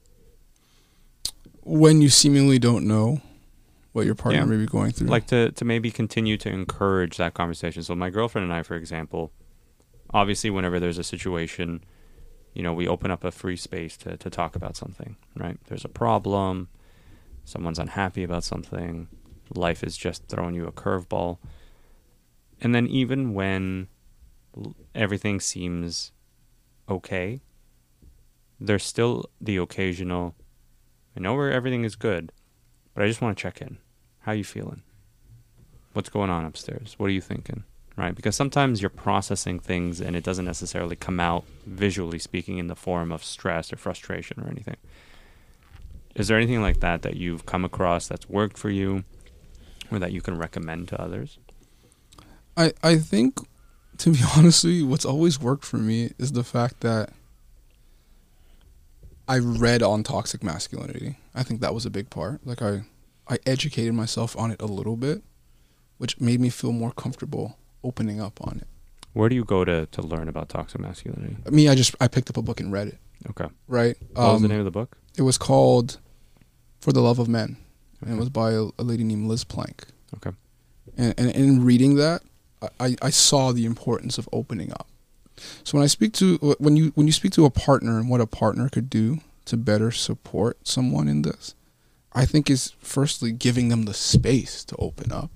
C: When you seemingly don't know what your partner
A: Yeah.
C: may be going through.
A: like to to maybe continue to encourage that conversation. So my girlfriend and I, for example, obviously whenever there's a situation, you know, we open up a free space to to talk about something, right? There's a problem, someone's unhappy about something, life is just throwing you a curveball. And then even when everything seems okay, there's still the occasional I know where everything is good, but I just want to check in. How you feeling? What's going on upstairs? What are you thinking? Right? Because sometimes you're processing things and it doesn't necessarily come out visually speaking in the form of stress or frustration or anything. Is there anything like that that you've come across that's worked for you or that you can recommend to others?
C: I, I think, to be honestly, what's always worked for me is the fact that I read on toxic masculinity. I think that was a big part. Like I, I educated myself on it a little bit, which made me feel more comfortable opening up on it.
A: Where do you go to, to learn about toxic masculinity?
C: Me, I just I picked up a book and read it.
A: Okay.
C: Right.
A: What was the
C: Um,
A: name of the book?
C: It was called "For the Love of Men," and it was by a, a lady named Liz Plank.
A: Okay.
C: And, and in reading that, I- I, I saw the importance of opening up. So when I speak to when you when you speak to a partner and what a partner could do to better support someone in this, I think is firstly giving them the space to open up,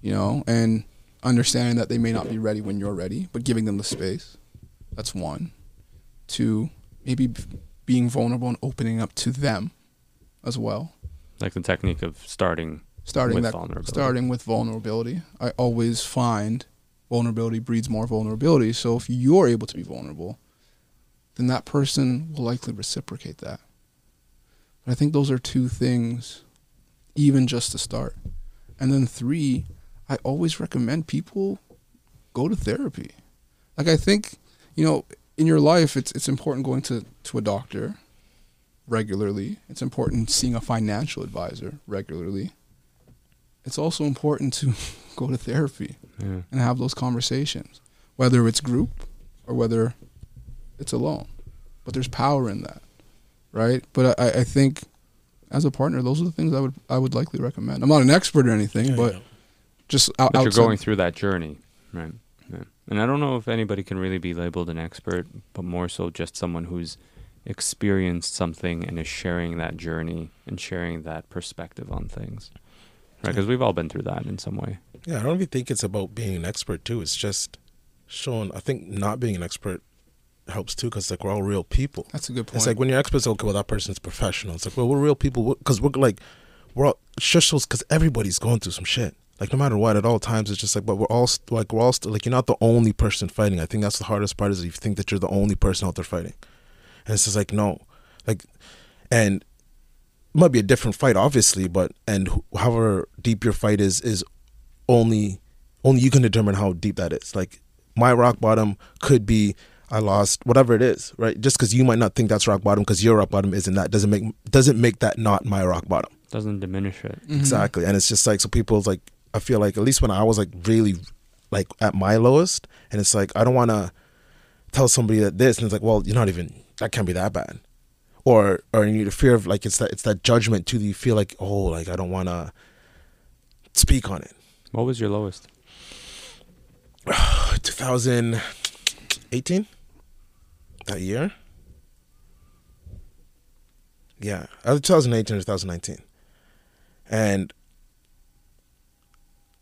C: you know, and understanding that they may not be ready when you're ready, but giving them the space. That's one. Two, maybe being vulnerable and opening up to them as well.
A: Like the technique of starting
C: Starting
A: with
C: that
A: vulnerability.
C: starting with vulnerability. I always find vulnerability breeds more vulnerability. So if you're able to be vulnerable, then that person will likely reciprocate that. But I think those are two things, even just to start. And then three, I always recommend people go to therapy. Like I think, you know, in your life it's it's important going to, to a doctor regularly. It's important seeing a financial advisor regularly it's also important to go to therapy
A: Yeah.
C: and have those conversations, whether it's group or whether it's alone. But there's power in that, right? But I, I think as a partner, those are the things I would I would likely recommend. I'm not an expert or anything,
B: Yeah,
C: but
B: yeah.
C: just out,
A: But you're
C: outside-
A: going through that journey, right? Yeah. And I don't know if anybody can really be labeled an expert, but more so just someone who's experienced something and is sharing that journey and sharing that perspective on things, right? Because we've all been through that in some way.
B: Yeah, I don't even think it's about being an expert too. It's just showing. I think not being an expert helps too, because like we're all real people.
C: That's a good point.
B: It's like when you're experts, okay, well that person's professional. It's like, well, we're real people because we're like, we're all it's just shows because everybody's going through some shit. Like no matter what, at all times, it's just like, but we're all st- like we're all st- like you're not the only person fighting. I think that's the hardest part is if you think that you're the only person out there fighting, and it's just like no, like, and it might be a different fight, obviously, but and wh- however deep your fight is is only only you can determine how deep that is. Like my rock bottom could be I lost whatever it is, right? Just because you might not think that's rock bottom, because your rock bottom isn't that doesn't make doesn't make that not my rock bottom.
A: Doesn't diminish it.
C: Mhm.
B: Exactly, and it's just like so people's like I feel like at least when I was like really like at my lowest, and it's like I don't want to tell somebody that this, and it's like, well, you're not even that can't be that bad, or or you need a fear of like it's that it's that judgment too. That you feel like oh like I don't want to speak on it.
A: What was your lowest?
B: 2018 that year yeah uh, either 2018 or 2019 and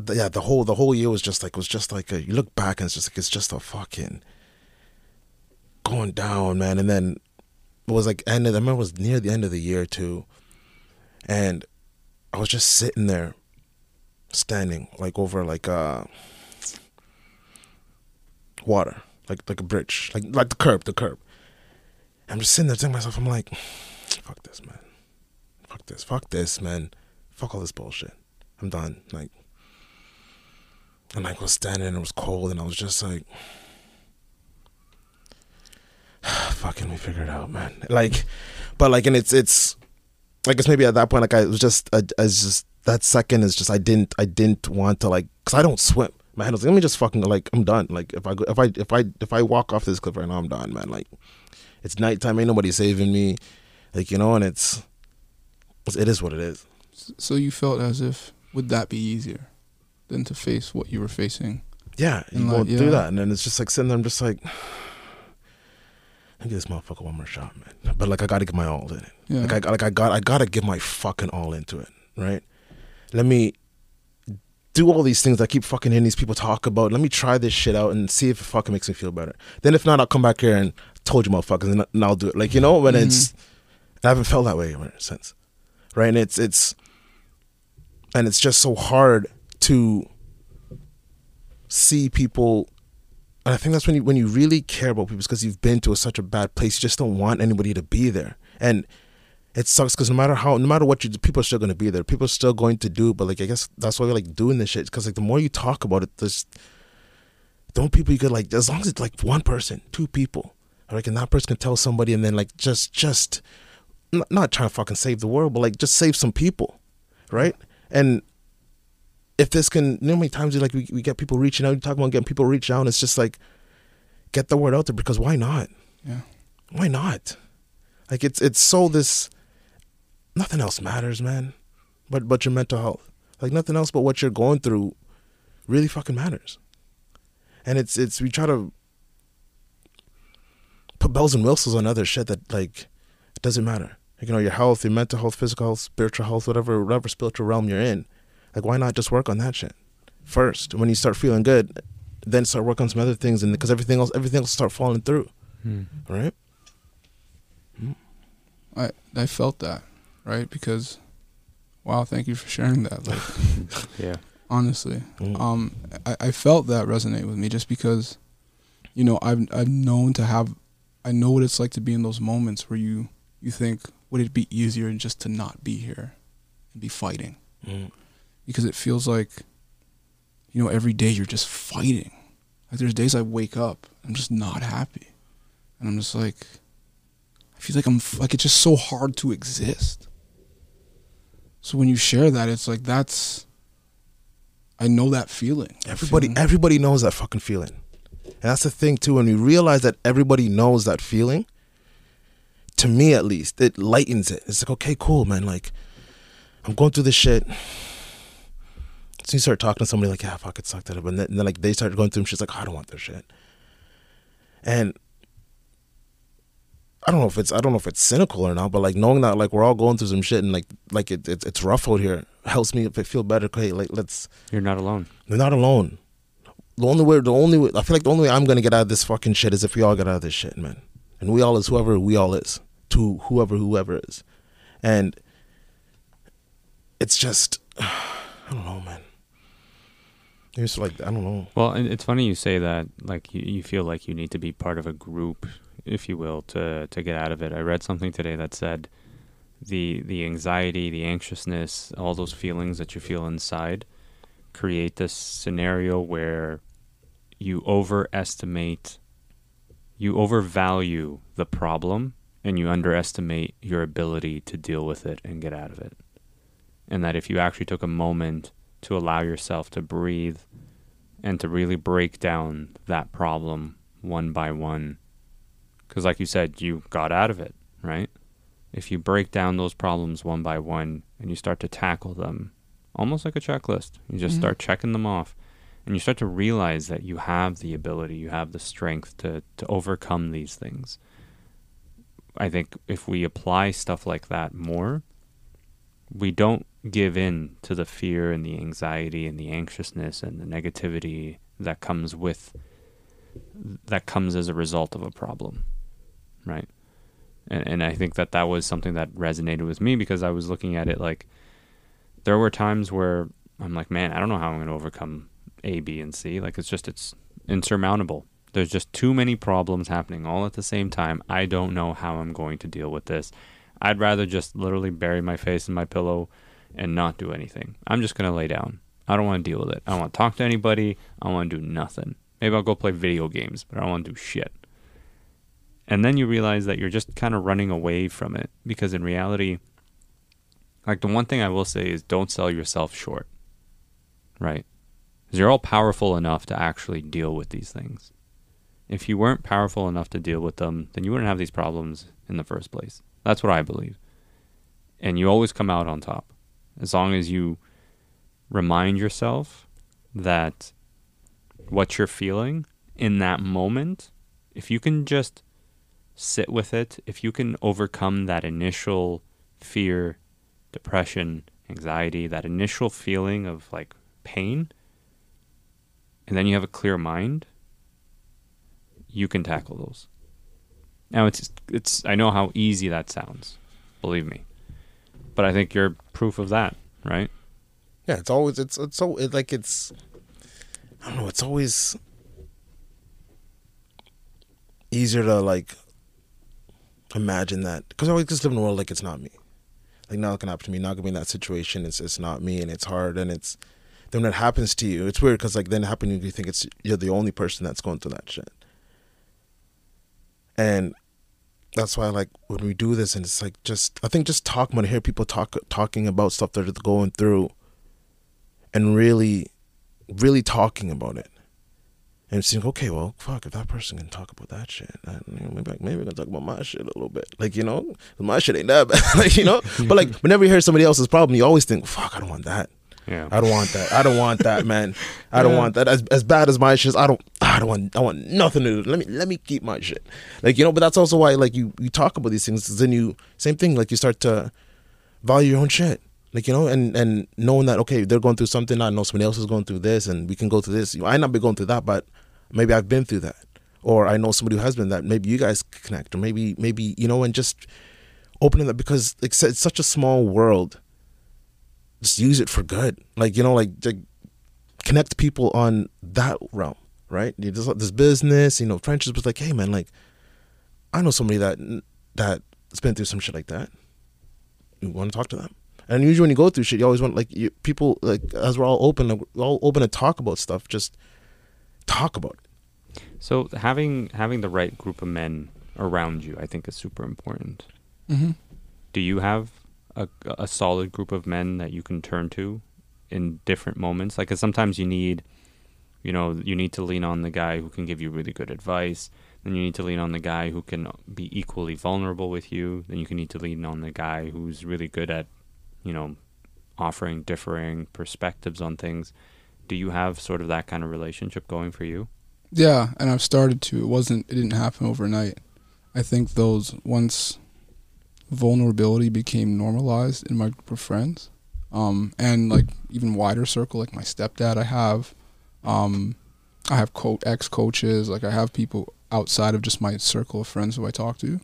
B: the, yeah the whole the whole year was just like was just like a, you look back and it's just like it's just a fucking going down man. And then it was like end of, I remember it was near the end of the year too. And I was just sitting there standing like over like uh water like like a bridge like like the curb the curb. I'm just sitting there telling myself I'm like fuck this man. Fuck this fuck this man. Fuck all this bullshit. I'm done. Like and I was standing and it was cold and I was just like fucking we figure it out man. Like but like and it's it's I guess maybe at that point like I was just I, I was just that second is just I didn't I didn't want to like because I don't swim. My head was like let me just fucking like I'm done. Like if I go if I if I if I walk off this cliff right now I'm done man. Like it's nighttime ain't nobody saving me. Like you know and it's it is what it is.
C: So you felt as if would that be easier than to face what you were facing?
B: Yeah, you
C: And
B: go
C: like,
B: through
C: yeah.
B: that, and then it's just like sitting there. I'm just like, I give this motherfucker one more shot, man. But like, I got to give my all in it.
C: Yeah.
B: Like, I like I got I got to give my fucking all into it, right? Let me do all these things I keep fucking hearing these people talk about. Let me try this shit out and see if it fucking makes me feel better. Then if not, I'll come back here and told you motherfuckers, and, and I'll do it. Like you know, when it's mm-hmm. I haven't felt that way since, right? And it's it's and it's just so hard to see people and I think that's when you when you really care about people because you've been to a, such a bad place. You just don't want anybody to be there, and it sucks because no matter how, no matter what you do, people are still going to be there. People are still going to do. But like, I guess that's why we like doing this shit because like the more you talk about it, there's the more people you could like. As long as it's like one person, two people, like, and that person can tell somebody, and then like just just not, not trying to fucking save the world, but like just save some people, right? And if this can, you know, how many times like we, we get people reaching out, you talk about getting people reach out, and it's just like get the word out there because why not?
C: Yeah.
B: Why not? Like it's it's so this nothing else matters, man. But but your mental health. Like nothing else but what you're going through really fucking matters. And it's it's we try to put bells and whistles on other shit that like it doesn't matter. Like, you know, your health, your mental health, physical health, spiritual health, whatever whatever spiritual realm you're in. Like why not just work on that shit first? When you start feeling good, then start working on some other things and because everything else everything will start falling through.
A: Hmm.
B: Right?
C: I I felt that, right? Because wow, thank you for sharing that. Like
A: Yeah.
C: honestly.
B: Mm.
C: Um I, I felt that resonate with me just because, you know, I've I've known to have I know what it's like to be in those moments where you you think, would it be easier just to not be here and be fighting?
B: Mm.
C: Because it feels like, you know, every day you're just fighting. Like there's days I wake up, I'm just not happy. And I'm just like I feel like I'm like it's just so hard to exist. So when you share that, it's like that's I know that feeling.
B: Everybody,
C: feeling.
B: everybody knows that fucking feeling, and that's the thing too. When you realize that everybody knows that feeling, to me at least, it lightens it. It's like, okay, cool, man. Like, I'm going through this shit. So you start talking to somebody like, yeah, fuck, it sucked it up, and then, and then like they start going through, and she's like, oh, I don't want their shit, and I don't know if it's I don't know if it's cynical or not, but like knowing that like we're all going through some shit and like like it, it it's rough out here helps me if it feel better. Okay, like let's
A: You're not alone.
B: we're not alone. The only way, the only way, I feel like the only way I'm gonna get out of this fucking shit is if we all get out of this shit, man. And we all is whoever we all is to whoever whoever is, and it's just I don't know, man. It's like I don't know.
A: Well, it's funny you say that. Like you, you feel like you need to be part of a group, if you will, to to get out of it. I read something today that said the the anxiety, the anxiousness, all those feelings that you feel inside create this scenario where you overestimate, you overvalue the problem, and you underestimate your ability to deal with it and get out of it. And that if you actually took a moment to allow yourself to breathe and to really break down that problem one by one. Because, like you said, you got out of it, right? If you break down those problems one by one and you start to tackle them, almost like a checklist, you just
C: Mhm.
A: start checking them off and you start to realize that you have the ability, you have the strength to to overcome these things. I think if we apply stuff like that more, we don't give in to the fear and the anxiety and the anxiousness and the negativity that comes with that comes as a result of a problem, right? And and I think that that was something that resonated with me because I was looking at it like there were times where I'm like, man, I don't know how I'm going to overcome A, B, and C. Like it's just it's insurmountable. There's just too many problems happening all at the same time. I don't know how I'm going to deal with this. I'd rather just literally bury my face in my pillow and not do anything. I'm just going to lay down. I don't want to deal with it. I don't want to talk to anybody. I want to do nothing. Maybe I'll go play video games, but I don't want to do shit. And then you realize that you're just kind of running away from it because in reality, like the one thing I will say is don't sell yourself short, right? Because you're all powerful enough to actually deal with these things. If you weren't powerful enough to deal with them, then you wouldn't have these problems in the first place. That's what I believe. And you always come out on top as long as you remind yourself that what you're feeling in that moment, if you can just sit with it, if you can overcome that initial fear, depression, anxiety, that initial feeling of like pain, and then you have a clear mind, you can tackle those. Now it's it's I know how easy that sounds, believe me. But I think you're proof of that, right?
B: Yeah, it's always it's it's so it, like it's I don't know. It's always easier to like imagine that because I always just live in a world like it's not me. Like it can happen to me. Not gonna be in that situation. It's it's not me, and it's hard, and it's then when it happens to you, it's weird because like then happening, you think it's you're the only person that's going through that shit, and that's why like when we do this, and it's like just I think just talk when I hear people talk talking about stuff that they're going through, and really, really talking about it and saying, okay, well, fuck, if that person can talk about that shit, maybe like, maybe we can talk about my shit a little bit, like you know, my shit ain't that bad, like you know. but like whenever you hear somebody else's problem, you always think, fuck, I don't want that.
A: Yeah.
B: I don't want that. I don't want that, man. I don't
C: Yeah.
B: want that. As as bad as my shit, is, I don't. I don't want. I want nothing to do. Let me let me keep my shit. Like you know, but that's also why like you you talk about these things, Then you same thing. Like you start to value your own shit. Like you know, and and knowing that okay, they're going through something. I know somebody else is going through this, and we can go through this. You know, I not be going through that, but maybe I've been through that, or I know somebody who has been that. Maybe you guys connect, or maybe maybe you know, and just opening that because it's, it's such a small world. Just use it for good, like you know, like, like connect people on that realm, right? You just this business, you know, friendships. But like, hey, man, like I know somebody that that's been through some shit like that. You want to talk to them, and usually when you go through shit, you always want like you, people like as we're all open, like, we're all open to talk about stuff. Just talk about it.
A: So having having the right group of men around you, I think, is super important.
C: Mm-hmm.
A: Do you have a, a solid group of men that you can turn to in different moments? Like, 'cause sometimes you need, you know, you need to lean on the guy who can give you really good advice. Then you need to lean on the guy who can be equally vulnerable with you. Then you can need to lean on the guy who's really good at, you know, offering differing perspectives on things. Do you have sort of that kind of relationship going for you?
C: Yeah, and I've started to. It wasn't. It didn't happen overnight. I think those once vulnerability became normalized in my group of friends, um, and like even wider circle, like my stepdad, I have, um, I have co- ex coaches, like I have people outside of just my circle of friends who I talk to.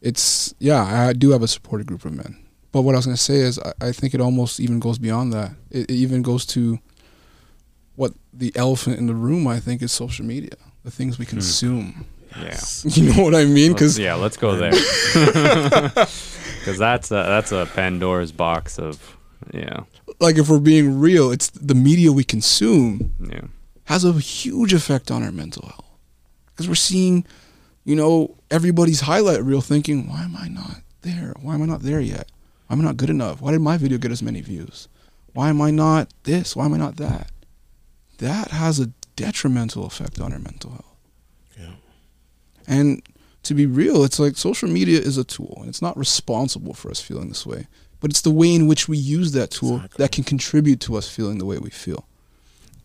C: It's yeah, I do have a supported group of men. But what I was gonna say is, I, I think it almost even goes beyond that. It, it even goes to what the elephant in the room. I think is social media, the things we consume.
A: Yeah.
C: You know what I mean? Because
A: yeah, let's go there. Because that's a, that's a Pandora's box of yeah
C: like if we're being real, it's the media we consume
A: yeah
C: has a huge effect on our mental health. Because we're seeing, you know, everybody's highlight reel, thinking, "Why am I not there? Why am I not there yet? Why am I not good enough? Why did my video get as many views? Why am I not this? Why am I not that?" That has a detrimental effect on our mental health.
B: Yeah.
C: And to be real, it's like social media is a tool and it's not responsible for us feeling this way. But it's the way in which we use that tool
B: Exactly.
C: that can contribute to us feeling the way we feel.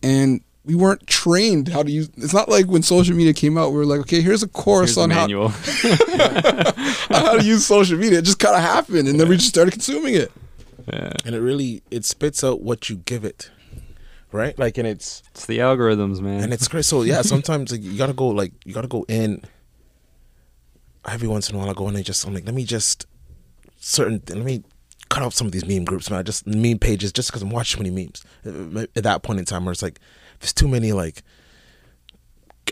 C: And we weren't trained how to use. It's not like when social media came out, we were like, okay, here's a course
A: Here's the
C: on how, on how to use social media. It just kind of happened, and then we just started consuming it.
A: yeah.
B: and it really it spits out what you give it, right? Like, and it's
A: It's the algorithms, man.
B: and it's great. So yeah, sometimes like, you gotta go like you gotta go in. Every once in a while, I go in and just I'm like, let me just certain. Let me cut off some of these meme groups, man. I Just meme pages, just because I'm watching too many memes. At that point in time, where it's like, there's too many like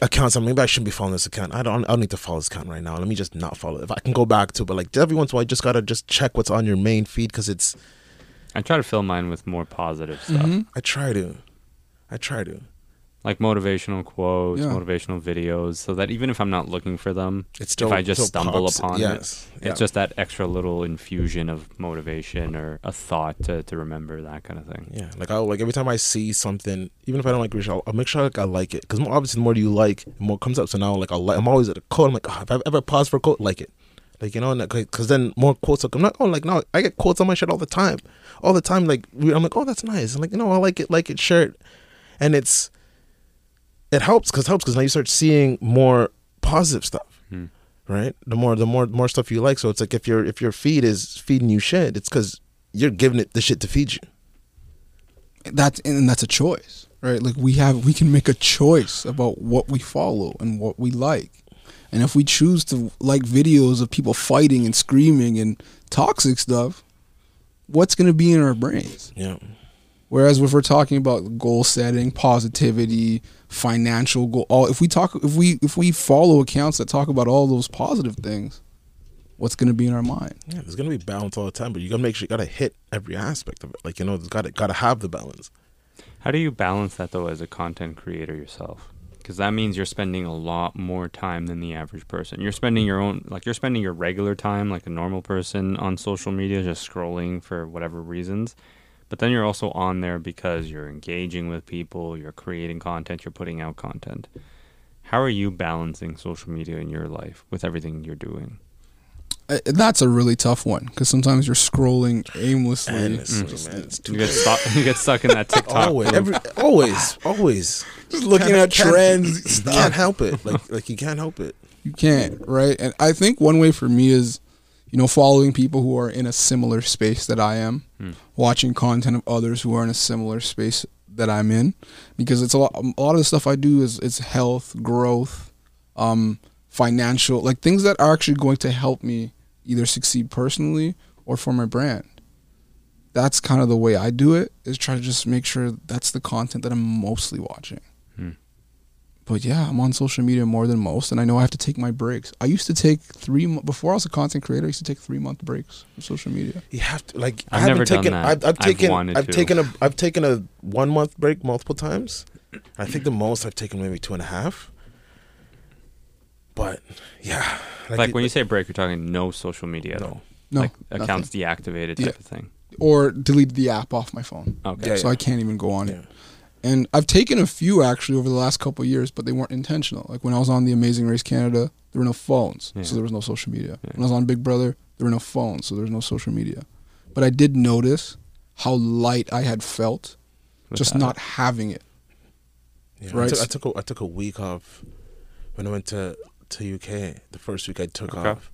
B: accounts. I maybe I shouldn't be following this account. I don't. I don't need to follow this account right now. Let me just not follow. it. If I can go back to, it, but like every once in a while, you just gotta just check what's on your main feed because it's.
A: I try to fill mine with more positive stuff,
C: Mhm.
B: I try to, I try to.
A: Like motivational quotes,
C: Yeah.
A: motivational videos, so that even if I'm not looking for them,
B: It's still.
A: if I just stumble
B: pops-
A: upon
B: yes,
A: it, it's just that extra little infusion of motivation or a thought to, to remember that kind of thing.
B: Yeah, like I like every time I see something, even if I don't like research, I'll, I'll make sure like I like it because obviously the more you like, the more comes up. So now like I'll like, I'm always at a quote. I'm like, oh, if I ever pause for a quote, like it, like you know, because then more quotes will come. Not oh like no, I get quotes on my shirt all the time, all the time. Like I'm like, oh that's nice. I'm like you know I like it, like it shirt, and it's it helps because helps because now you start seeing more positive stuff
A: Hmm.
B: right? The more the more more stuff you like. So it's like if your if your feed is feeding you shit, it's because you're giving it the shit to feed you.
C: That's and that's a choice, right? Like we have, we can make a choice about what we follow and what we like. And if we choose to like videos of people fighting and screaming and toxic stuff, what's going to be in our brains?
B: Yeah.
C: Whereas if we're talking about goal setting, positivity, financial goal, all if we talk if we if we follow accounts that talk about all those positive things, what's going to be in our mind?
B: Yeah, there's gonna be balance all the time, but you gotta make sure you gotta hit every aspect of it. Like you know, it's gotta gotta have the balance.
A: How do you balance that though as a content creator yourself? Because that means you're spending a lot more time than the average person. You're spending your own, like you're spending your regular time, like a normal person, on social media, just scrolling for whatever reasons. But then you're also on there because you're engaging with people, you're creating content, you're putting out content. How are you balancing social media in your life with everything you're doing?
C: Uh, That's a really tough one because sometimes you're scrolling aimlessly.
B: Endlessly,
A: Mm.
B: man.
A: You get stuck. you get stuck in that TikTok.
B: always, every, always, always.
C: Just looking
B: Can't-
C: at
B: can't-
C: trends,
B: You can't help it. Like like you can't help it.
C: You can't, right? And I think one way for me is, you know, following people who are in a similar space that I am,
A: Hmm.
C: watching content of others who are in a similar space that I'm in, because it's a lot. A lot of the stuff I do is it's health, growth, um, financial, like things that are actually going to help me either succeed personally or for my brand. That's kind of the way I do it. Is try to just make sure that's the content that I'm mostly watching. But yeah, I'm on social media more than most, and I know I have to take my breaks. I used to take three mo- before I was a content creator. I used to take three month breaks from social media.
B: You have to like.
A: I've
B: I haven't
A: never done
B: taken.
A: that.
B: I've, I've
A: I've
B: taken. I've
A: to.
B: taken a. I've taken a one month break multiple times. I think the most I've taken maybe two and a half. But yeah,
A: Like, when you say break, you're talking no social media at
B: No.
A: all.
C: No,
A: like accounts deactivated type
C: Yeah.
A: of thing.
C: or delete the app off my phone,
A: Okay.
B: Yeah,
C: so I can't even go on
B: yeah.
C: it. And I've taken a few actually over the last couple of years, but they weren't intentional. Like when I was on the Amazing Race Canada, there were no phones,
A: Yeah.
C: so there was no social media.
A: Yeah.
C: When I was on Big Brother, there were no phones, so there was no social media. But I did notice how light I had felt
A: With
C: just
A: that.
C: not having it.
B: Yeah,
C: Right.
B: I took, I took a I took a week off when I went to to UK. The first week I took
A: Okay.
B: off.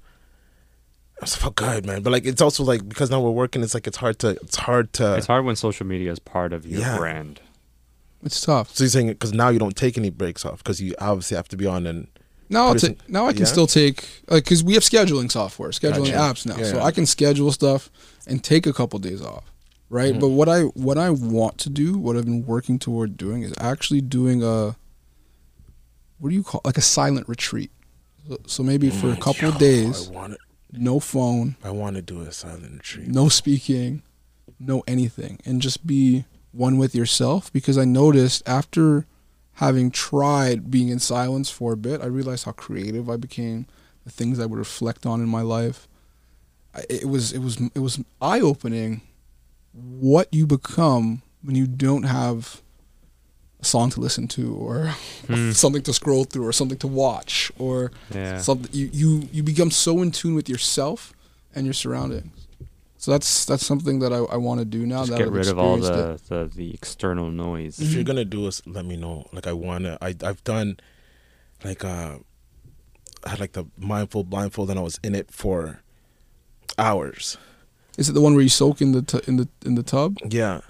B: I was felt good, man. But like it's also like because now we're working, it's like it's hard to it's hard to.
A: It's hard when social media is part of your
B: Yeah.
A: brand.
C: It's tough.
B: So you're saying because now you don't take any breaks off because you obviously have to be on and
C: Now I'll ta- now I can
B: yeah?
C: still take like because we have scheduling software, scheduling
B: Gotcha.
C: apps now,
B: Yeah,
C: so
B: yeah.
C: I can schedule stuff and take a couple days off, right?
B: Mhm.
C: But what I what I want to do, what I've been working toward doing, is actually doing a what do you call like a silent retreat. So, so maybe for a couple
B: Yo,
C: days,
B: I want
C: no phone,
B: I want to do a silent retreat.
C: no speaking, no anything, and just be one with yourself. Because I noticed after having tried being in silence for a bit, I realized how creative I became. The things I would reflect on in my life. It was it was it was eye opening. What you become when you don't have a song to listen to, or
A: Hmm.
C: something to scroll through, or something to watch, or
A: Yeah.
C: something you, you you become so in tune with yourself and your surroundings So that's that's something that I, I want to do now.
A: Just
C: that
A: get
C: I've
A: rid of all the, the, the external noise.
B: If you're gonna do it, let me know. Like I wanna. I I've done, like uh, I had like the mindful blindfold, and I was in it for hours.
C: Is it the one where you soak in the tu- in the in the tub?
B: Yeah,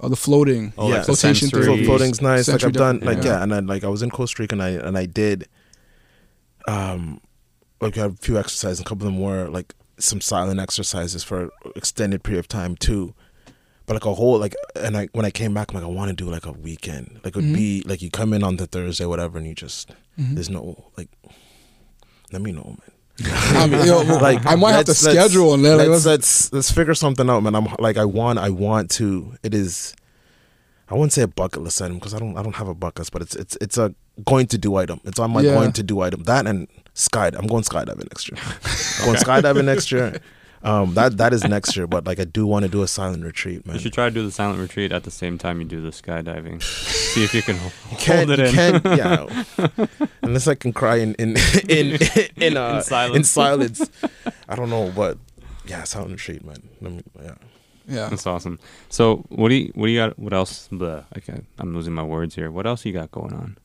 C: Oh, the floating.
A: Oh,
B: yeah.
A: like the
C: Flotation
A: sensory-
B: floating's nice. Like I've done, like
C: yeah.
B: yeah. and then like I was in Costa Rica, and I and I did, um, like I had a few exercises. A couple of them were like some silent exercises for extended period of time too. But like a whole like, and I when I came back, I'm like I want to do like a weekend. Like it would
C: Mhm.
B: be like you come in on the Thursday, whatever, and you just
C: Mhm.
B: there's no like. Let me know, man.
C: I mean, yo,
B: like
C: I might have to schedule and
B: let's,
C: let's,
B: let's let's figure something out, man. I'm like I want I want to. It is. I wouldn't say a bucket list item because I don't I don't have a bucket list, but it's it's it's a going to do item. It's on my
C: Yeah.
B: going to do item. That and sky. I'm going skydiving next year. I'm going skydiving next year. Um, that that is next year, but like I do want to do a silent retreat, man.
A: You should try to do the silent retreat at the same time you do the skydiving. See if you can ho-
B: You can't,
A: hold it
B: you
A: in.
B: can't, yeah. Unless I can cry in in in in, uh,
A: In silence.
B: in silence. I don't know, but yeah, silent retreat, man. Let me, yeah.
C: yeah.
A: That's awesome. So what do you what do you got? What else? Bleh, I can't, I'm losing my words here. What else you got going on?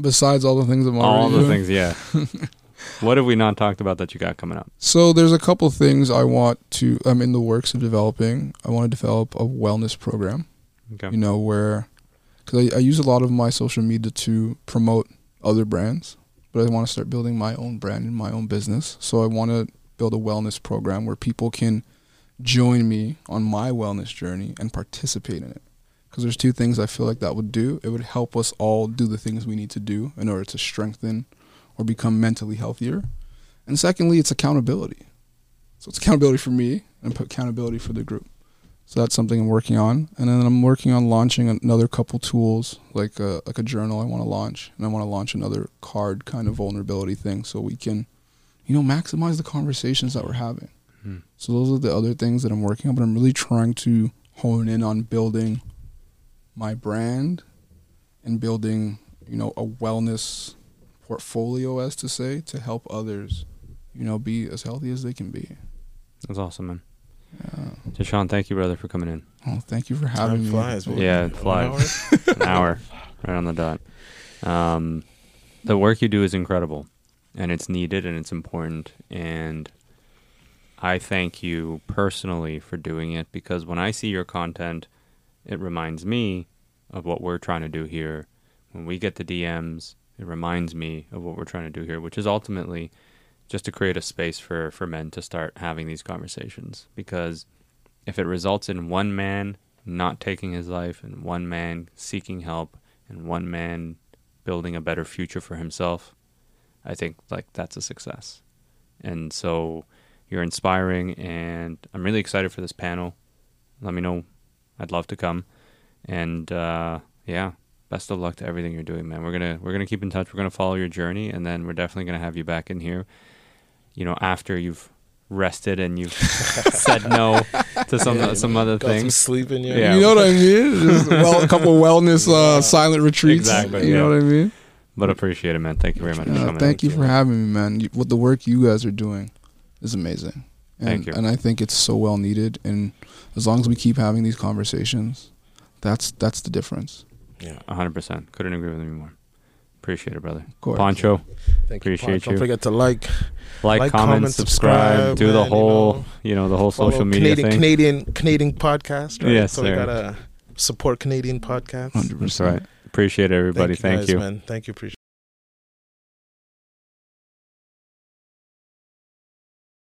C: Besides all the things I'm
A: All the
C: doing.
A: things, yeah. what have we not talked about that you got coming up?
C: So there's a couple things I want to. I'm in the works of developing. I want to develop a wellness program.
A: Okay.
C: You know where, because I, I use a lot of my social media to promote other brands, but I want to start building my own brand and my own business. So I want to build a wellness program where people can join me on my wellness journey and participate in it. Because there's two things I feel like that would do. It would help us all do the things we need to do in order to strengthen or become mentally healthier. And secondly, it's accountability. So it's accountability for me and accountability for the group. So that's something I'm working on, and then I'm working on launching another couple tools, like a like a journal I want to launch, and I want to launch another card kind of vulnerability thing, so we can, you know, maximize the conversations that we're having.
A: Hmm.
C: So those are the other things that I'm working on, but I'm really trying to hone in on building my brand and building, you know, a wellness portfolio, as to say, to help others, you know, be as healthy as they can be.
A: That's awesome, man.
C: Yeah.
A: Tychon, thank you, brother, for coming in.
C: Oh, thank you for having
B: Time
C: me.
B: flies. What-
A: Yeah, it
B: one
A: flies.
B: hour?
A: An hour, right on the dot. Um, the work you do is incredible, and it's needed and it's important. And I thank you personally for doing it because when I see your content, it reminds me of what we're trying to do here. When we get the DMs, it reminds me of what we're trying to do here, which is ultimately just to create a space for, for men to start having these conversations. Because if it results in one man not taking his life and one man seeking help and one man building a better future for himself, I think like that's a success. And so you're inspiring and I'm really excited for this panel. Let me know. I'd love to come. And uh, yeah, best of luck to everything you're doing, man. We're gonna we're gonna keep in touch. We're gonna follow your journey and then we're definitely gonna have you back in here, you know, after you've rested and you've said no to some
B: Yeah,
A: some other
B: got Some
A: things.
B: sleep in you.
A: Yeah.
C: You know what I mean? Just, well, a couple wellness uh,
B: Yeah.
C: silent retreats.
A: Exactly,
C: You know what I mean?
A: But appreciate it, man. Thank you very much for
C: Uh,
A: coming.
C: thank you for having me, man. You, what the work you guys are doing is amazing. And,
A: Thank you.
C: And I think it's so well needed. And as long as we keep having these conversations, that's that's the difference.
B: Yeah.
A: hundred percent. Couldn't agree with you more. Appreciate it, brother.
C: Of course.
A: Poncho,
B: Thank you.
A: Appreciate
B: Poncho.
A: you.
B: Don't forget to like,
A: like,
B: Like,
A: comment,
B: comment,
A: subscribe,
B: subscribe,
A: do the
B: man, you
A: whole,
B: know.
A: you know, the whole social media
B: Canadian
A: thing.
B: Canadian Canadian podcast. Right?
A: Yes,
B: so we gotta support Canadian podcasts.
C: Hundred
A: That's
C: percent.
A: right. Appreciate everybody. Thank
B: guys,
A: you.
B: man. Thank you. Appreciate.